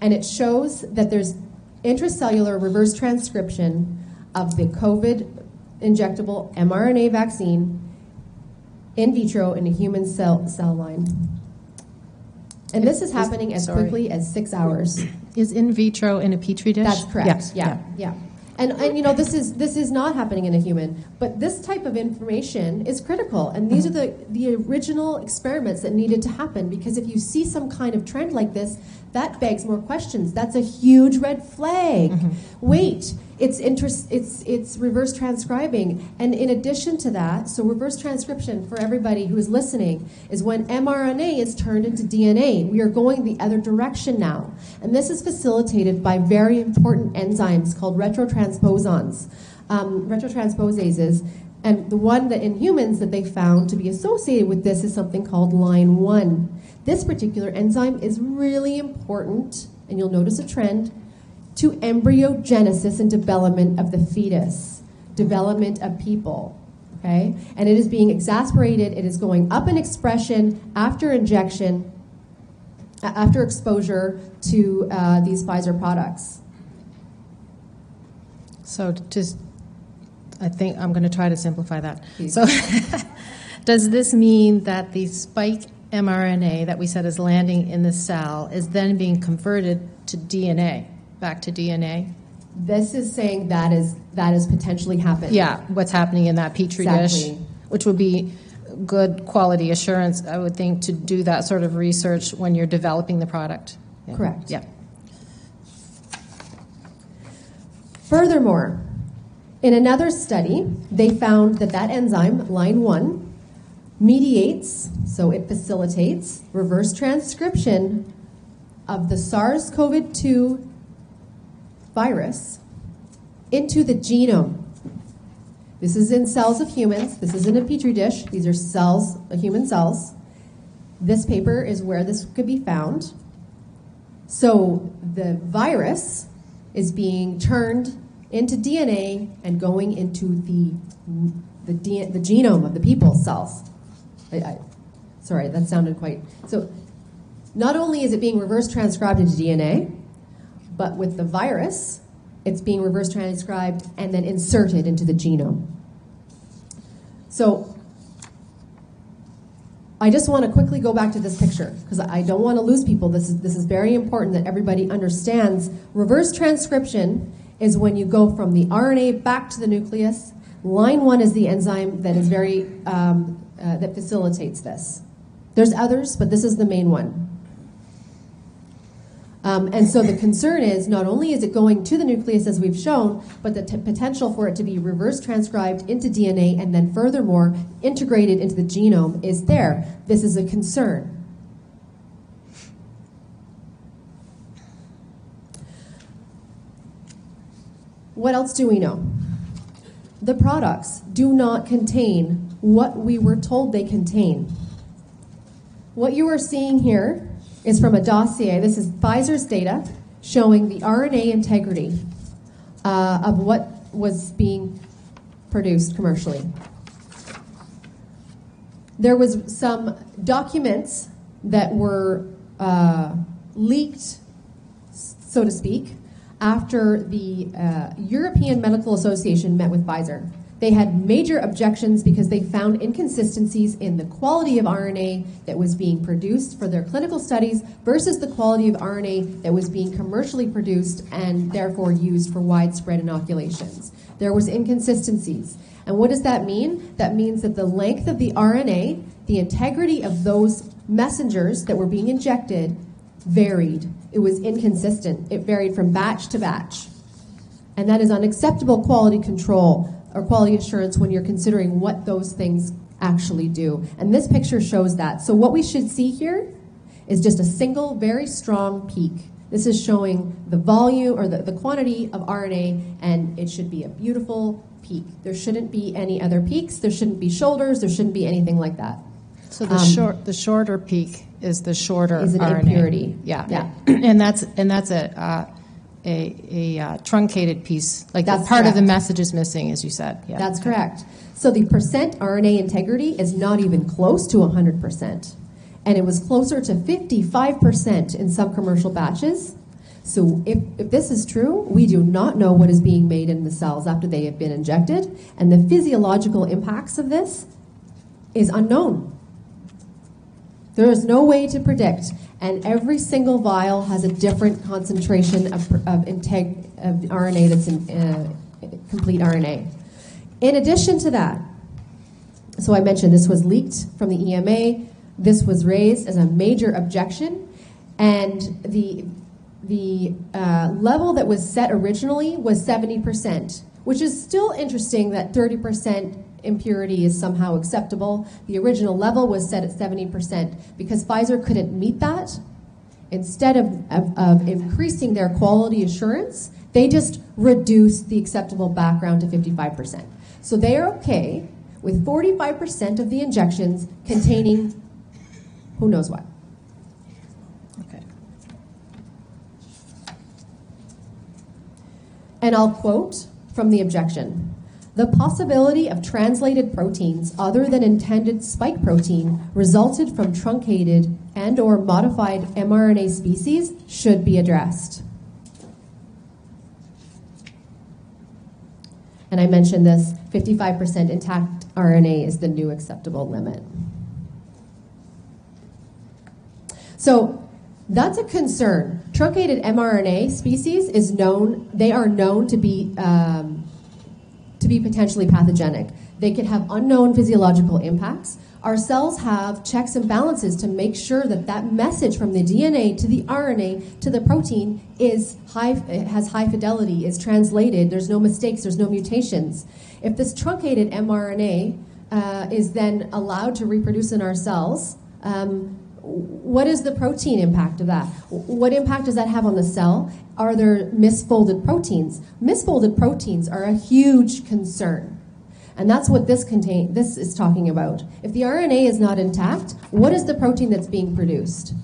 and it shows that there's intracellular reverse transcription of the COVID injectable mRNA vaccine in vitro in a human cell, cell line. And this is happening as
sorry.
quickly as six hours.
Is in vitro in a petri dish?
That's correct.
Yeah,
Yeah, yeah. And, and you know this is this is not happening in a human, but this type of information is critical. And these are the the original experiments that needed to happen because if you see some kind of trend like this, that begs more questions. That's a huge red flag. Wait, it's interest, it's it's reverse transcribing, and in addition to that, so reverse transcription for everybody who is listening is when mRNA is turned into DNA. We are going the other direction now, and this is facilitated by very important enzymes called retrotransposons, um, retrotransposases. And the one that in humans that they found to be associated with this is something called LINE-1. This particular enzyme is really important, and you'll notice a trend, to embryogenesis and development of the fetus, development of people. Okay? And it is being exasperated, it is going up in expression after injection, after exposure to uh, these Pfizer products.
So just, I think I'm going to try to simplify that.
Please.
So, does this mean that the spike mRNA that we said is landing in the cell is then being converted to DNA, back to DNA?
This is saying that is that is potentially happening.
Yeah, what's happening in that petri
Exactly.
dish, which would be good quality assurance, I would think, to do that sort of research when you're developing the product. Yeah.
Correct.
Yeah.
Furthermore, in another study, they found that that enzyme, LINE-1, mediates, so it facilitates reverse transcription of the SARS-CoV-2 virus into the genome. This is in cells of humans. This is in a petri dish. These are cells, uh, human cells. This paper is where this could be found. So the virus is being turned into DNA and going into the the, the genome of the people's cells. I, I, sorry, that sounded quite so. Not only is it being reverse transcribed into DNA, but with the virus, it's being reverse transcribed and then inserted into the genome. So I just want to quickly go back to this picture because I don't want to lose people. This is, this is very important that everybody understands. Reverse transcription is when you go from the RNA back to the nucleus. Line one is the enzyme that is very um, uh, that facilitates this. There's others, but this is the main one. Um, and so the concern is not only is it going to the nucleus as we've shown, but the potential for it to be reverse transcribed into DNA and then furthermore integrated into the genome is there. This is a concern. What else do we know? The products do not contain what we were told they contain. What you are seeing here is from a dossier. This is Pfizer's data showing the RNA integrity uh, of what was being produced commercially. There was some documents that were uh, leaked, so to speak, after the uh, European Medical Association met with Pfizer. They had major objections because they found inconsistencies in the quality of RNA that was being produced for their clinical studies versus the quality of RNA that was being commercially produced and therefore used for widespread inoculations. There was inconsistencies. And what does that mean? That means that the length of the RNA, the integrity of those messengers that were being injected varied. It was inconsistent. It varied from batch to batch. And that is unacceptable quality control or quality assurance when you're considering what those things actually do. And this picture shows that. So what we should see here is just a single, very strong peak. This is showing the volume or the, the quantity of RNA, and it should be a beautiful peak. There shouldn't be any other peaks. There shouldn't be shoulders. There shouldn't be anything like that.
So the
Um,
short, the shorter peak is the shorter
Is an
RNA.
impurity.
Yeah,
Yeah.
and that's and that's a uh, a, a uh, truncated piece, like the
That's
part of the message is missing, as you said. Yeah,
That's correct. So the percent RNA integrity is not even close to 100%. And it was closer to 55% in some commercial batches. So if, if this is true, we do not know what is being made in the cells after they have been injected. And the physiological impacts of this is unknown. There is no way to predict, and every single vial has a different concentration of, of, integ- of RNA that's in, uh, complete RNA. In addition to that, so I mentioned this was leaked from the EMA. This was raised as a major objection, and the the uh, level that was set originally was 70%, which is still interesting that 30% impurity is somehow acceptable. The original level was set at 70% because Pfizer couldn't meet that. Instead of, of, of increasing their quality assurance, they just reduced the acceptable background to 55%. So they are okay with 45% of the injections containing who knows what.
Okay.
And I'll quote from the objection. The possibility of translated proteins other than intended spike protein resulted from truncated and or modified mRNA species should be addressed. And I mentioned this 55% intact RNA is the new acceptable limit. So that's a concern. Truncated mRNA species is known; they are known to be um, be potentially pathogenic. They could have unknown physiological impacts. Our cells have checks and balances to make sure that that message from the DNA to the RNA to the protein is high, has high fidelity, is translated. There's no mistakes. There's no mutations. If this truncated mRNA uh, is then allowed to reproduce in our cells, um, what is the protein impact of that? What impact does that have on the cell? Are there misfolded proteins? Misfolded proteins are a huge concern. And that's what this contain this is talking about. If the RNA is not intact, what is the protein that's being produced?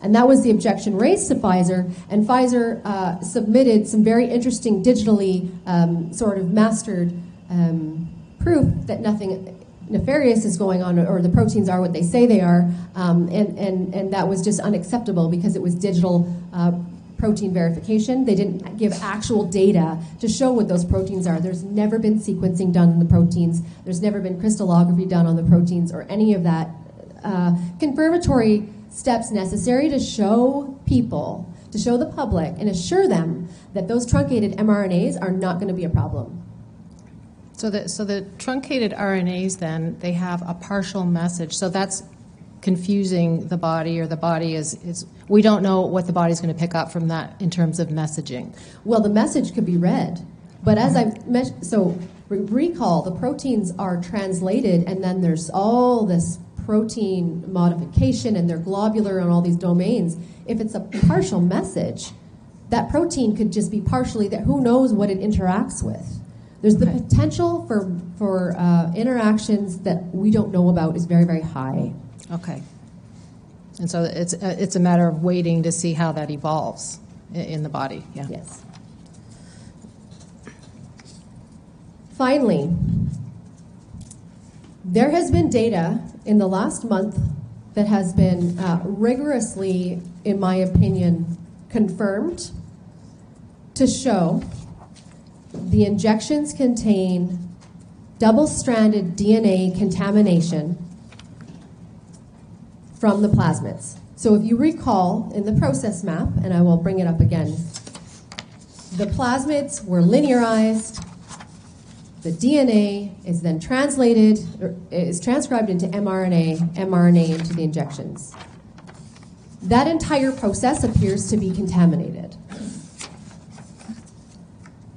And that was the objection raised to Pfizer, and Pfizer uh, submitted some very interesting digitally um, sort of mastered um, proof that nothing nefarious is going on, or the proteins are what they say they are, um, and, and, and that was just unacceptable because it was digital uh, protein verification. They didn't give actual data to show what those proteins are. There's never been sequencing done on the proteins, there's never been crystallography done on the proteins, or any of that uh, confirmatory steps necessary to show people, to show the public, and assure them that those truncated mRNAs are not going to be a problem.
So the, so the truncated RNAs then, they have a partial message. So that's confusing the body or the body is, is we don't know what the body's going to pick up from that in terms of messaging.
Well, the message could be read, but as I mentioned, so re- recall the proteins are translated, and then there's all this protein modification, and they're globular on all these domains. If it's a partial message, that protein could just be partially that. Who knows what it interacts with? There's the
Okay.
potential for for uh, interactions that we don't know about is very very high.
Okay. And so it's, uh, it's a matter of waiting to see how that evolves in the body. Yeah.
Yes. Finally, there has been data in the last month that has been uh, rigorously, in my opinion, confirmed to show the injections contain double stranded DNA contamination from the plasmids. So if you recall in the process map, and I will bring it up again, the plasmids were linearized. The DNA is then translated, is transcribed into mRNA, mRNA into the injections. That entire process appears to be contaminated.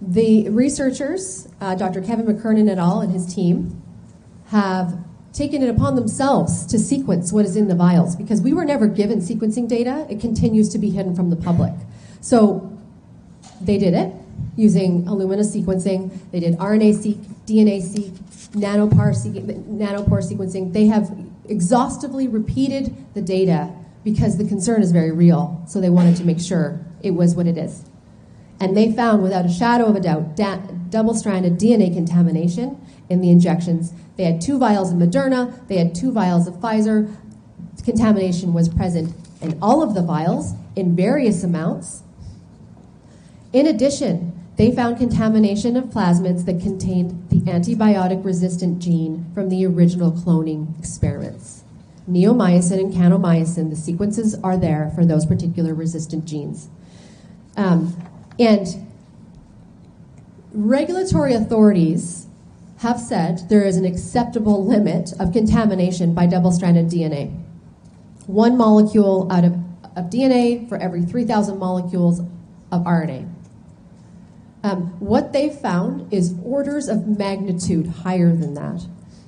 The researchers, uh, Dr. Kevin McKernan et al., and his team, have taken it upon themselves to sequence what is in the vials because we were never given sequencing data. It continues to be hidden from the public. So they did it using Illumina sequencing. They did RNA seq, DNA seq, nanopore, nanopore sequencing. They have exhaustively repeated the data because the concern is very real. So they wanted to make sure it was what it is. And they found, without a shadow of a doubt, da- double stranded DNA contamination in the injections. They had two vials of Moderna, they had two vials of Pfizer. Contamination was present in all of the vials in various amounts. In addition, they found contamination of plasmids that contained the antibiotic resistant gene from the original cloning experiments. Neomycin and kanamycin, the sequences are there for those particular resistant genes. Um, and regulatory authorities have said there is an acceptable limit of contamination by double stranded DNA. One molecule out of, of DNA for every 3,000 molecules of RNA. Um, what they found is orders of magnitude higher than that.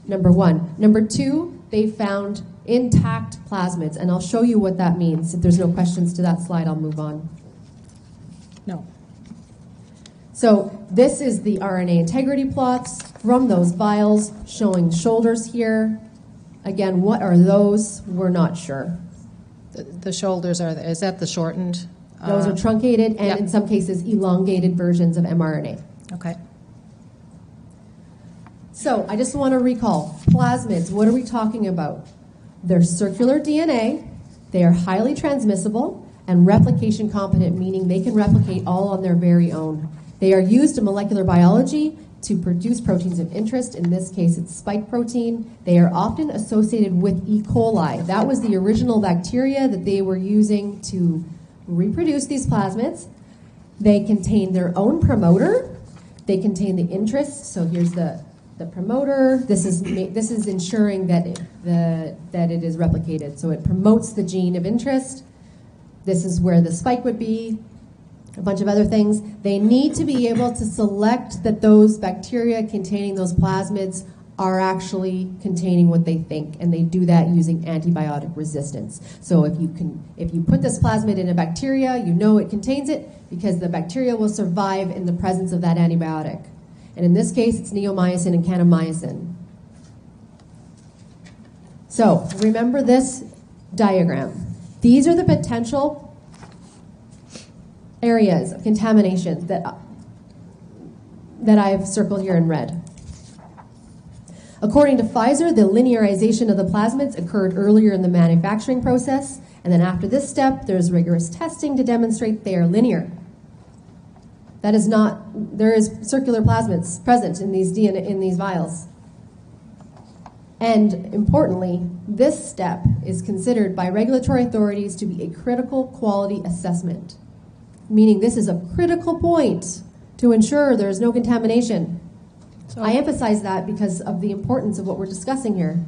Number one. Number two, they found intact plasmids, and I'll show you what that means. If there's no questions to that slide, I'll move on.
No.
So this is the RNA integrity plots from those vials showing shoulders here. Again, what are those? We're not sure.
The, the shoulders are, is that the shortened?
Those
uh,
are truncated and
yep.
in some cases elongated versions of mRNA.
Okay.
So I just want to recall plasmids, what are we talking about? They're circular DNA, they are highly transmissible, and replication competent, meaning they can replicate all on their very own. They are used in molecular biology to produce proteins of interest. In this case, it's spike protein. They are often associated with E. coli. That was the original bacteria that they were using to reproduce these plasmids. They contain their own promoter. They contain the interest. So here's the, the promoter. This is this is ensuring that it, the that it is replicated. So it promotes the gene of interest. This is where the spike would be. A bunch of other things. They need to be able to select that those bacteria containing those plasmids are actually containing what they think, and they do that using antibiotic resistance. So if you can, if you put this plasmid in a bacteria, you know it contains it because the bacteria will survive in the presence of that antibiotic. And in this case, it's neomycin and kanamycin. So remember this diagram. These are the potential areas of contamination that, that I've circled here in red. According to Pfizer, the linearization of the plasmids occurred earlier in the manufacturing process, and then after this step, there's rigorous testing to demonstrate they are linear. That is not, there is circular plasmids present in these DNA, in these vials. And importantly, this step is considered by regulatory authorities to be a critical quality assessment, meaning this is a critical point to ensure there is no contamination.
So-
I emphasize that because of the importance of what we're discussing here.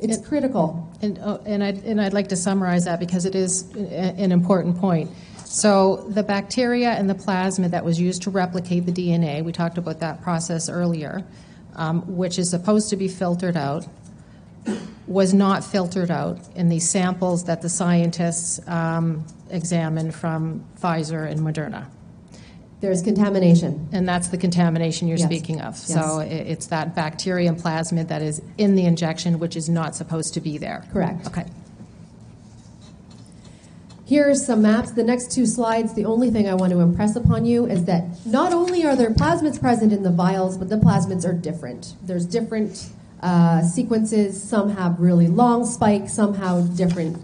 It's
It-
critical.
And, oh, and I'd, and I'd like to summarize that because it is an important point. So the bacteria and the plasmid that was used to replicate the DNA, we talked about that process earlier, um, which is supposed to be filtered out, was not filtered out in the samples that the scientists um, examined from Pfizer and Moderna.
There's contamination.
And that's the contamination you're
Yes.
speaking of.
Yes.
So it's that bacteria and plasmid that is in the injection, which is not supposed to be there.
Correct.
Okay.
Here are some maps. The next two slides, the only thing I want to impress upon you is that not only are there plasmids present in the vials, but the plasmids are different. There's different uh, sequences. Some have really long spikes, some have different.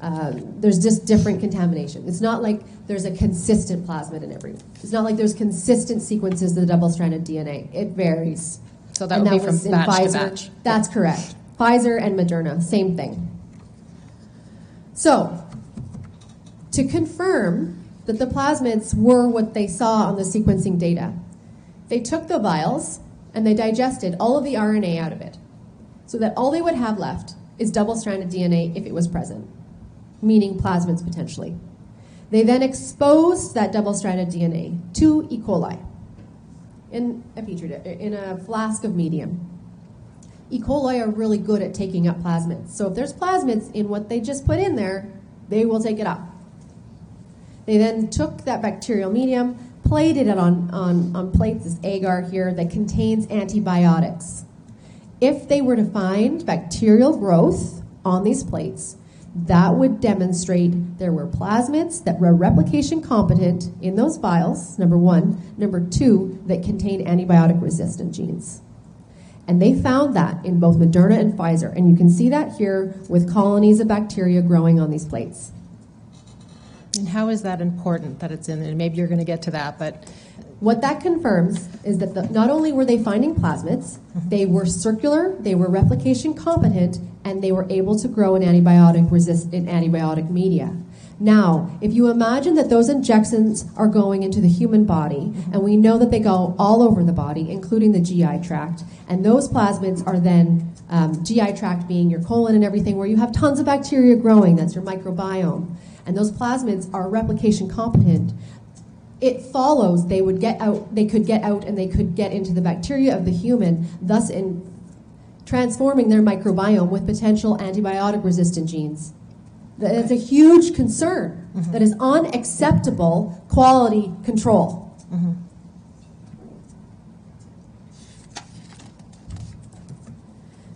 Um, there's just different contamination. It's not like there's a consistent plasmid in every. It's not like there's consistent sequences of the double-stranded DNA. It varies.
So that
And
would be from batch to
Pfizer.
batch.
That's correct. Pfizer and Moderna, same thing. So, to confirm that the plasmids were what they saw on the sequencing data, they took the vials and they digested all of the RNA out of it so that all they would have left is double stranded DNA if it was present, meaning plasmids potentially. They then exposed that double stranded DNA to E. coli in a petri in a flask of medium. E. coli are really good at taking up plasmids. So if there's plasmids in what they just put in there, they will take it up. They then took that bacterial medium, plated it on, on, on plates, this agar here, that contains antibiotics. If they were to find bacterial growth on these plates, that would demonstrate there were plasmids that were replication competent in those vials, number one. Number two, that contain antibiotic resistant genes. And they found that in both Moderna and Pfizer. And you can see that here with colonies of bacteria growing on these plates.
And how is that important that it's in? there? maybe you're going to get to that, but
What that confirms is that the, not only were they finding plasmids, they were circular, they were replication competent, and they were able to grow in antibiotic resistant antibiotic media. Now, if you imagine that those injections are going into the human body, and we know that they go all over the body, including the GI tract, and those plasmids are then um, GI tract being your colon and everything, where you have tons of bacteria growing, that's your microbiome, and those plasmids are replication competent. It follows they would get out, they could get out, and they could get into the bacteria of the human, thus in transforming their microbiome with potential antibiotic resistant genes. That is a huge concern. Mm-hmm. That is unacceptable quality control. Mm-hmm.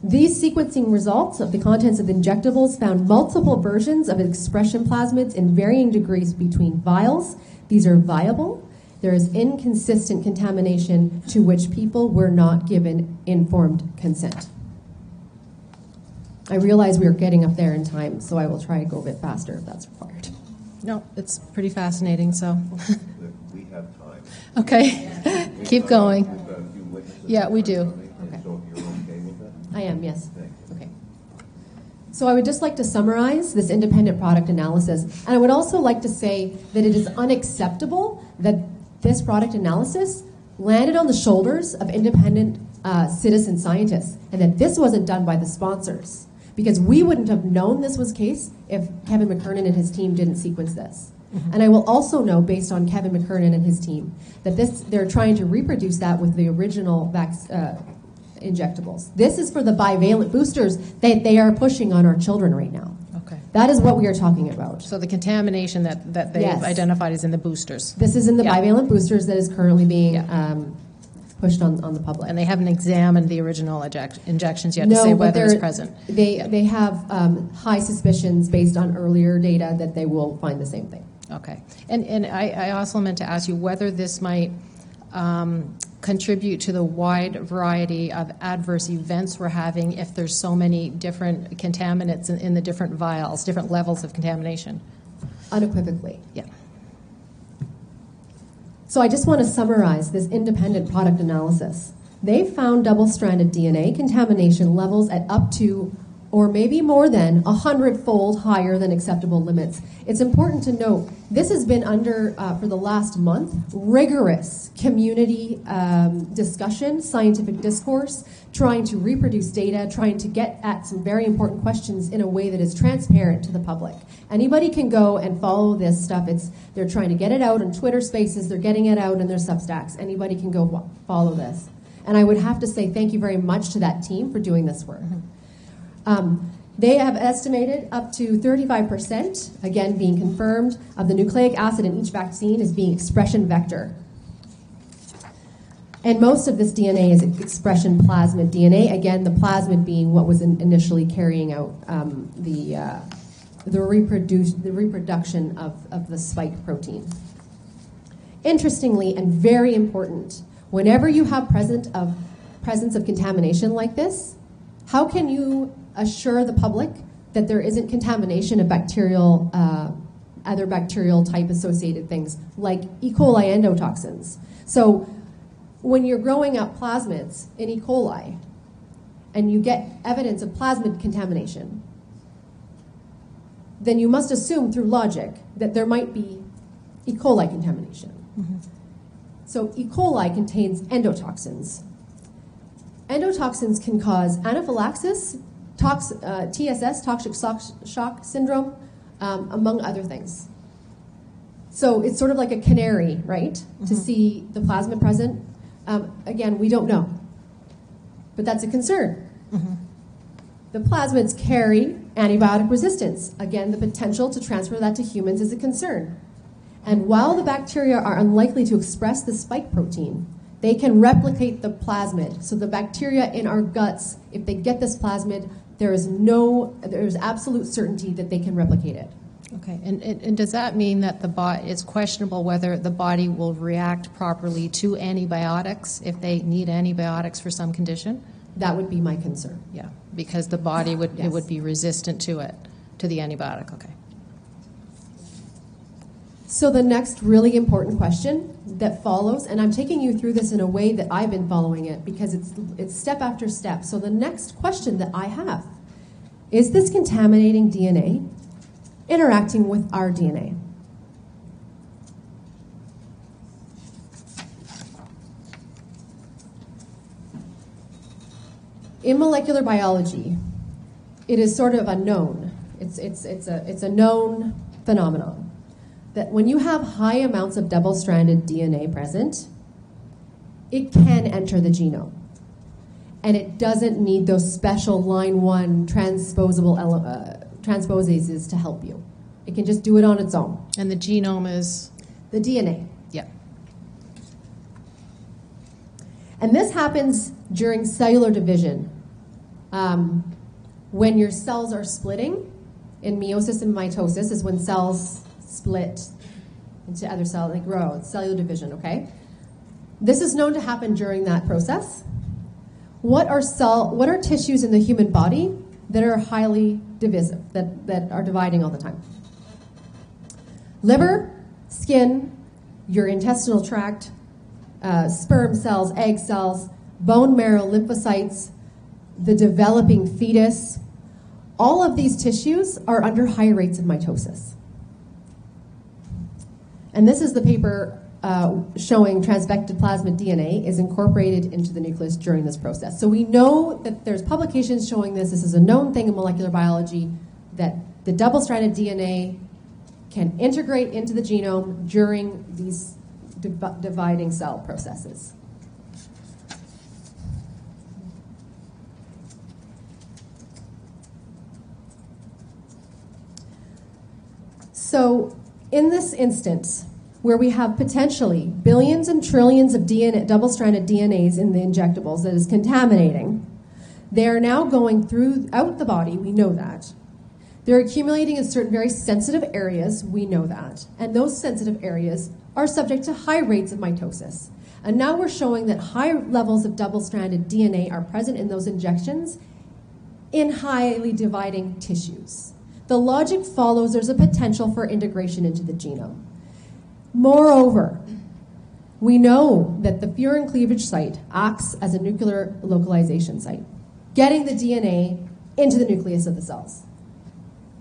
These sequencing results of the contents of injectables found multiple versions of expression plasmids in varying degrees between vials. These are viable. There is inconsistent contamination to which people were not given informed consent. I realize we are getting up there in time, so I will try to go a bit faster if that's required.
No, it's pretty fascinating, so,
We have time.
okay, keep going.
We've got a few witnesses.
Yeah, we do.
Okay.
So okay?
I am, yes.
Thank you.
Okay. So I would just like to summarize this independent product analysis. And I would also like to say that it is unacceptable that this product analysis landed on the shoulders of independent uh, citizen scientists and that this wasn't done by the sponsors. Because we wouldn't have known this was case if Kevin McKernan and his team didn't sequence this. And I will also know, based on Kevin McKernan and his team, that this they're trying to reproduce that with the original vac- uh, injectables. This is for the bivalent boosters that they are pushing on our children right now.
Okay.
That is what we are talking about.
So the contamination that, that they've
Yes.
identified is in the boosters.
This is in the
Yeah.
bivalent boosters that is currently being um, pushed on, on the public.
And they haven't examined the original eject- injections yet to say
but
whether it's
they're-
present.
They, they have um, high suspicions based on earlier data that they will find the same thing.
Okay. And, and I, I also meant to ask you whether this might um, contribute to the wide variety of adverse events we're having if there's so many different contaminants in, in the different vials, different levels of contamination.
Unequivocally.
Yeah.
So I just want to summarize this independent product analysis. They found double stranded DNA contamination levels at up to or maybe more than a hundredfold higher than acceptable limits. It's important to note this has been under, uh, for the last month, rigorous community um, discussion, scientific discourse, trying to reproduce data, trying to get at some very important questions in a way that is transparent to the public. Anybody can go and follow this stuff. It's they're trying to get it out in Twitter Spaces. They're getting it out in their Substacks. Anybody can go follow this. And I would have to say thank you very much to that team for doing this work. Um, they have estimated up to 35%, again being confirmed, of the nucleic acid in each vaccine is being expression vector. And most of this DNA is expression plasmid DNA. Again, the plasmid being what was in initially carrying out um, the, uh, the, reproduce, the reproduction of, of the spike protein. Interestingly, and very important, whenever you have present of, presence of contamination like this, how can you assure the public that there isn't contamination of bacterial, uh, other bacterial type associated things like E. coli endotoxins? So, when you're growing up plasmids in E. coli and you get evidence of plasmid contamination, then you must assume through logic that there might be E. coli contamination. So, E. coli contains endotoxins. Endotoxins can cause anaphylaxis, tox, uh, TSS, toxic shock, shock syndrome, um, among other things. So it's sort of like a canary, right? To see the plasmid present. Um, again, we don't know, but that's a concern. The plasmids carry antibiotic resistance. Again, the potential to transfer that to humans is a concern. And while the bacteria are unlikely to express the spike protein, they can replicate the plasmid. So the bacteria in our guts, if they get this plasmid, there is no, there is absolute certainty that they can replicate it.
Okay. And, and, and does that mean that the body, it's questionable whether the body will react properly to antibiotics if they need antibiotics for some condition?
That would be my concern.
Yeah, because the body would, it would be resistant to it, to the antibiotic, okay.
So the next really important question that follows, and I'm taking you through this in a way that I've been following it because it's it's step after step. So the next question that I have is this contaminating DNA interacting with our DNA. In molecular biology, it is sort of a known. It's, it's, it's, a, it's a known phenomenon that when you have high amounts of double stranded DNA present, it can enter the genome. And it doesn't need those special LINE-1 transposable uh, transposases to help you. It can just do it on its own.
And the genome is,
The DNA.
yeah.
And this happens during cellular division. Um, when your cells are splitting, in meiosis and mitosis is when cells split into other cells, they grow. Cellular division, okay? This is known to happen during that process. What are cell what are tissues in the human body that are highly divisive, that, that are dividing all the time? Liver, skin, your intestinal tract, uh, sperm cells, egg cells, bone marrow, lymphocytes, the developing fetus, all of these tissues are under high rates of mitosis. And this is the paper uh, showing transfected plasmid DNA is incorporated into the nucleus during this process. So we know that there's publications showing this. This is a known thing in molecular biology that the double-stranded DNA can integrate into the genome during these div- dividing cell processes. So, in this instance, where we have potentially billions and trillions of DNA, double-stranded DNAs in the injectables that is contaminating, they are now going throughout the body. We know that. They're accumulating in certain very sensitive areas. We know that, and those sensitive areas are subject to high rates of mitosis. And now we're showing that high levels of double-stranded DNA are present in those injections in highly dividing tissues. The logic follows there's a potential for integration into the genome. Moreover, we know that the furin cleavage site acts as a nuclear localization site, getting the DNA into the nucleus of the cells.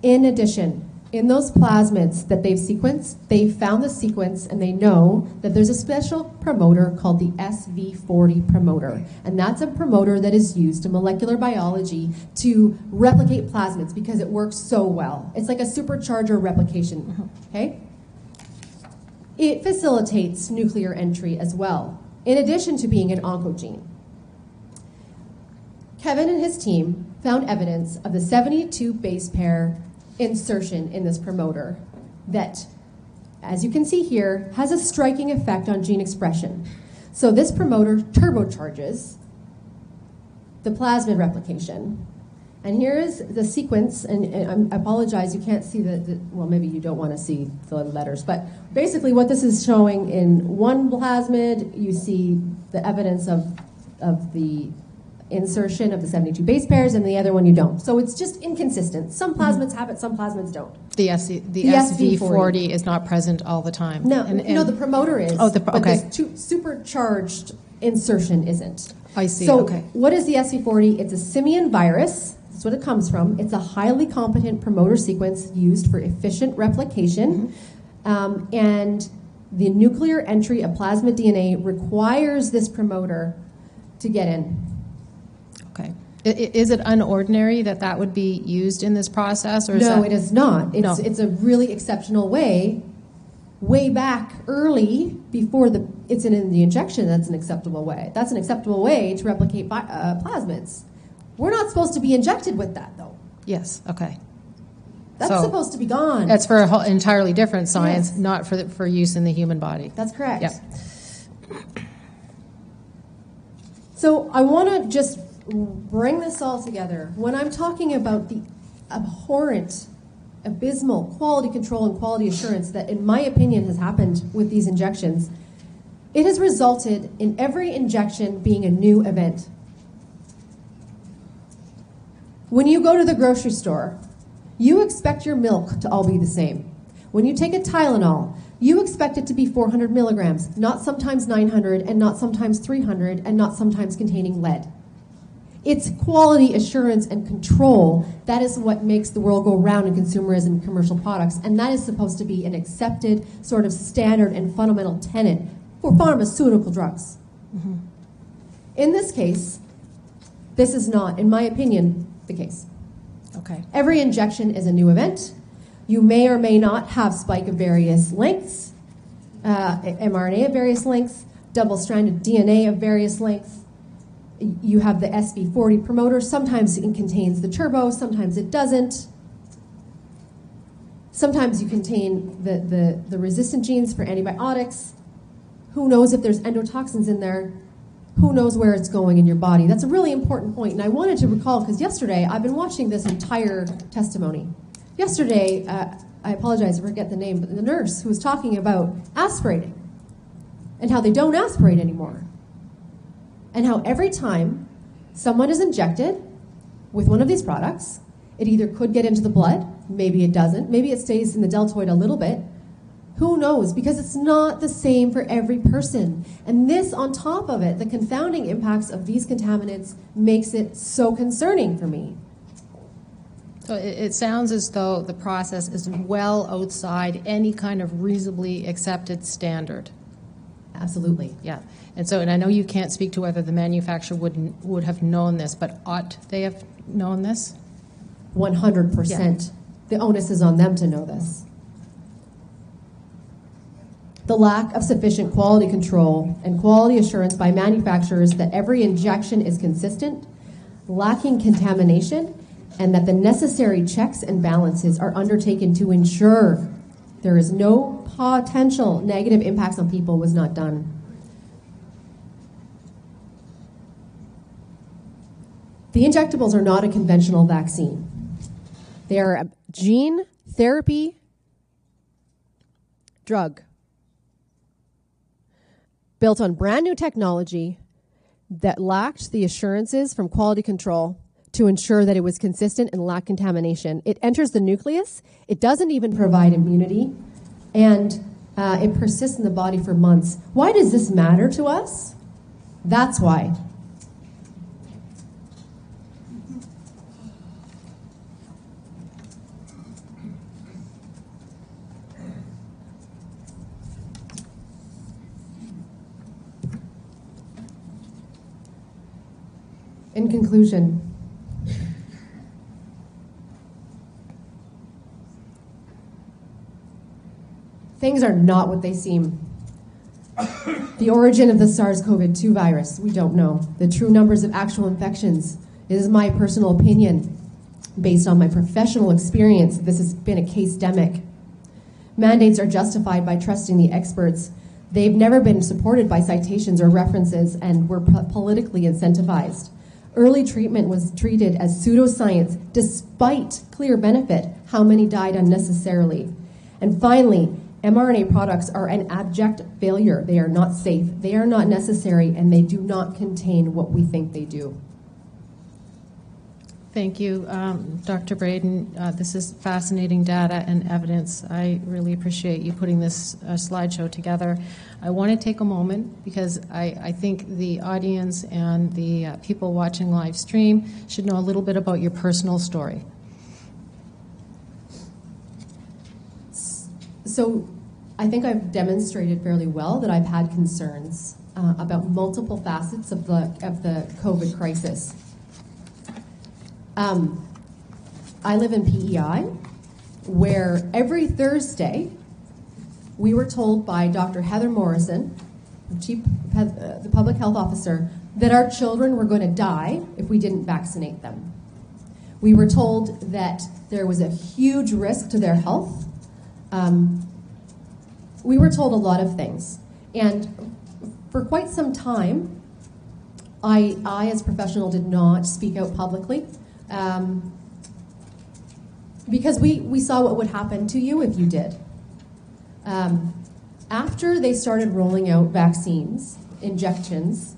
In addition, in those plasmids that they've sequenced, they found the sequence and they know that there's a special promoter called the SV40 promoter. And that's a promoter that is used in molecular biology to replicate plasmids because it works so well. It's like a supercharger replication, mm-hmm. okay? It facilitates nuclear entry as well, in addition to being an oncogene. Kevin and his team found evidence of the 72 base pair insertion in this promoter that, as you can see here, has a striking effect on gene expression. So this promoter turbocharges the plasmid replication. And here is the sequence, and, and I apologize, you can't see the, the, well, maybe you don't want to see the letters, but basically what this is showing in one plasmid, you see the evidence of, of the insertion of the 72 base pairs, and the other one you don't. So it's just inconsistent. Some plasmids have it, some plasmids don't.
The, SC, the,
The
SV40
SV40
is not present all the time.
No,
And-
no, the promoter is.
Oh, the-
but
okay.
the tu- supercharged insertion isn't.
I see,
So
okay.
what is the SV40? It's a simian virus. That's what it comes from. It's a highly competent promoter sequence used for efficient replication,
Mm-hmm.
um, and the nuclear entry of plasmid DNA requires this promoter to get in.
Okay. I- i- Is it unordinary that that would be used in this process, or is
No,
that-
it is not. It's,
No.
it's a really exceptional way. Way back early, before the it's in, in the injection, that's an acceptable way. That's an acceptable way to replicate bi- uh, plasmids. We're not supposed to be injected with that, though.
Yes, okay.
That's
So-
supposed to be gone.
That's for a whole entirely different science,
Yes.
not for, the- for use in the human body.
That's correct.
Yep.
So I want to just bring this all together. When I'm talking about the abhorrent, abysmal quality control and quality assurance that, in my opinion, has happened with these injections, it has resulted in every injection being a new event. When you go to the grocery store, you expect your milk to all be the same. When you take a Tylenol, you expect it to be 400 milligrams, not sometimes 900, and not sometimes 300, and not sometimes containing lead. It's quality assurance and control. That is what makes the world go round in consumerism and commercial products. And that is supposed to be an accepted sort of standard and fundamental tenet for pharmaceutical drugs. In this case, this is not, in my opinion, the case.
Okay.
Every injection is a new event. You may or may not have spike of various lengths, uh, mRNA of various lengths, double stranded DNA of various lengths. You have the SV40 promoter. Sometimes it contains the turbo, sometimes it doesn't. Sometimes you contain the, the, the resistant genes for antibiotics. Who knows if there's endotoxins in there? Who knows where it's going in your body? That's a really important point. And I wanted to recall because yesterday I've been watching this entire testimony. Yesterday, uh, I apologize, I forget the name, but the nurse who was talking about aspirating and how they don't aspirate anymore. And how every time someone is injected with one of these products, it either could get into the blood, maybe it doesn't, maybe it stays in the deltoid a little bit. Who knows? Because it's not the same for every person. And this, on top of it, the confounding impacts of these contaminants makes it so concerning for me.
So it, sounds as though the process is well outside any kind of reasonably accepted standard.
Absolutely.
Yeah. And so, and I know you can't speak to whether the manufacturer would, would have known this, but ought they have known this?
100%. The onus is on them to know this. The lack of sufficient quality control and quality assurance by manufacturers that every injection is consistent, lacking contamination, and that the necessary checks and balances are undertaken to ensure there is no potential negative impacts on people was not done. The injectables are not a conventional vaccine. They are a gene therapy drug built on brand new technology that lacked the assurances from quality control to ensure that it was consistent and lacked contamination. It enters the nucleus, it doesn't even provide immunity, and uh, it persists in the body for months. Why does this matter to us? That's why. In conclusion, things are not what they seem. The origin of the SARS CoV 2 virus, we don't know. The true numbers of actual infections is my personal opinion based on my professional experience. This has been a casedemic. Mandates are justified by trusting the experts. They've never been supported by citations or references and were po- politically incentivized. Early treatment was treated as pseudoscience despite clear benefit. How many died unnecessarily? And finally, mRNA products are an abject failure. They are not safe, they are not necessary, and they do not contain what we think they do.
Thank you, um, Dr. Braden. Uh, this is fascinating data and evidence. I really appreciate you putting this uh, slideshow together. I want to take a moment because I, I think the audience and the uh, people watching live stream should know a little bit about your personal story.
So I think I've demonstrated fairly well that I've had concerns uh, about multiple facets of the, of the COVID crisis. Um, I live in PEI, where every Thursday we were told by Dr. Heather Morrison, the chief, uh, the public health officer, that our children were going to die if we didn't vaccinate them. We were told that there was a huge risk to their health. Um, we were told a lot of things. And for quite some time, I, I as a professional, did not speak out publicly um, because we, we saw what would happen to you if you did. Um, after they started rolling out vaccines, injections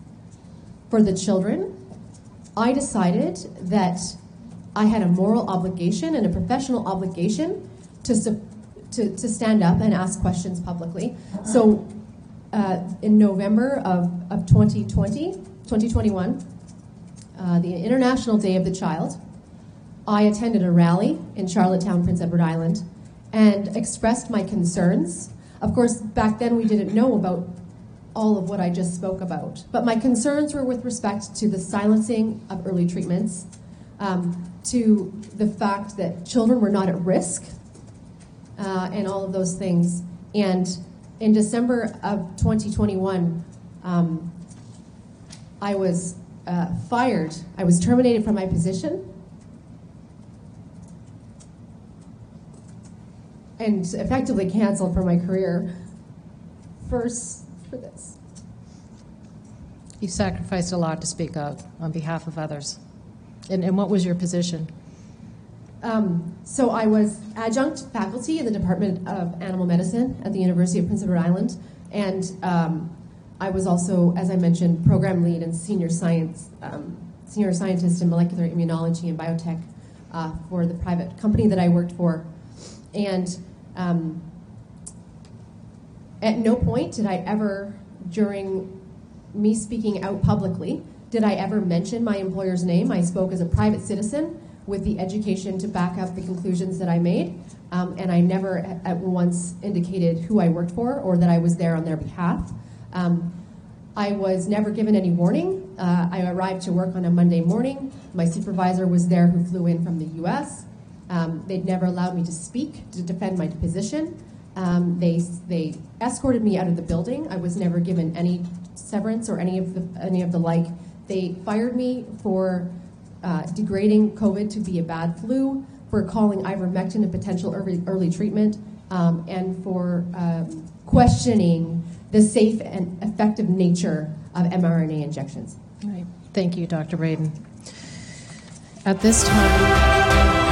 for the children, I decided that I had a moral obligation and a professional obligation to, to, to stand up and ask questions publicly. So uh, in November of, of 2020, 2021, uh, the International Day of the Child, I attended a rally in Charlottetown, Prince Edward Island, and expressed my concerns. Of course, back then we didn't know about all of what I just spoke about, but my concerns were with respect to the silencing of early treatments, um, to the fact that children were not at risk, uh, and all of those things. And in December of 2021, um, I was uh, fired. I was terminated from my position and effectively canceled from my career. First, for this.
You sacrificed a lot to speak out on behalf of others. And, and what was your position?
Um, so I was adjunct faculty in the Department of Animal Medicine at the University of Prince Edward Island, and um, I was also, as I mentioned, program lead and senior science, um, senior scientist in molecular immunology and biotech uh, for the private company that I worked for, and um, at no point did I ever, during me speaking out publicly, did I ever mention my employer's name. I spoke as a private citizen with the education to back up the conclusions that I made, um, and I never at once indicated who I worked for or that I was there on their behalf. Um, I was never given any warning. Uh, I arrived to work on a Monday morning. My supervisor was there who flew in from the US. Um, they'd never allowed me to speak to defend my position. Um, they, they escorted me out of the building. I was never given any severance or any of the, any of the like. They fired me for uh, degrading COVID to be a bad flu, for calling ivermectin a potential early, early treatment, um, and for um, questioning the safe and effective nature of mRNA injections.
Right. Thank you, Dr. Braden. At this time,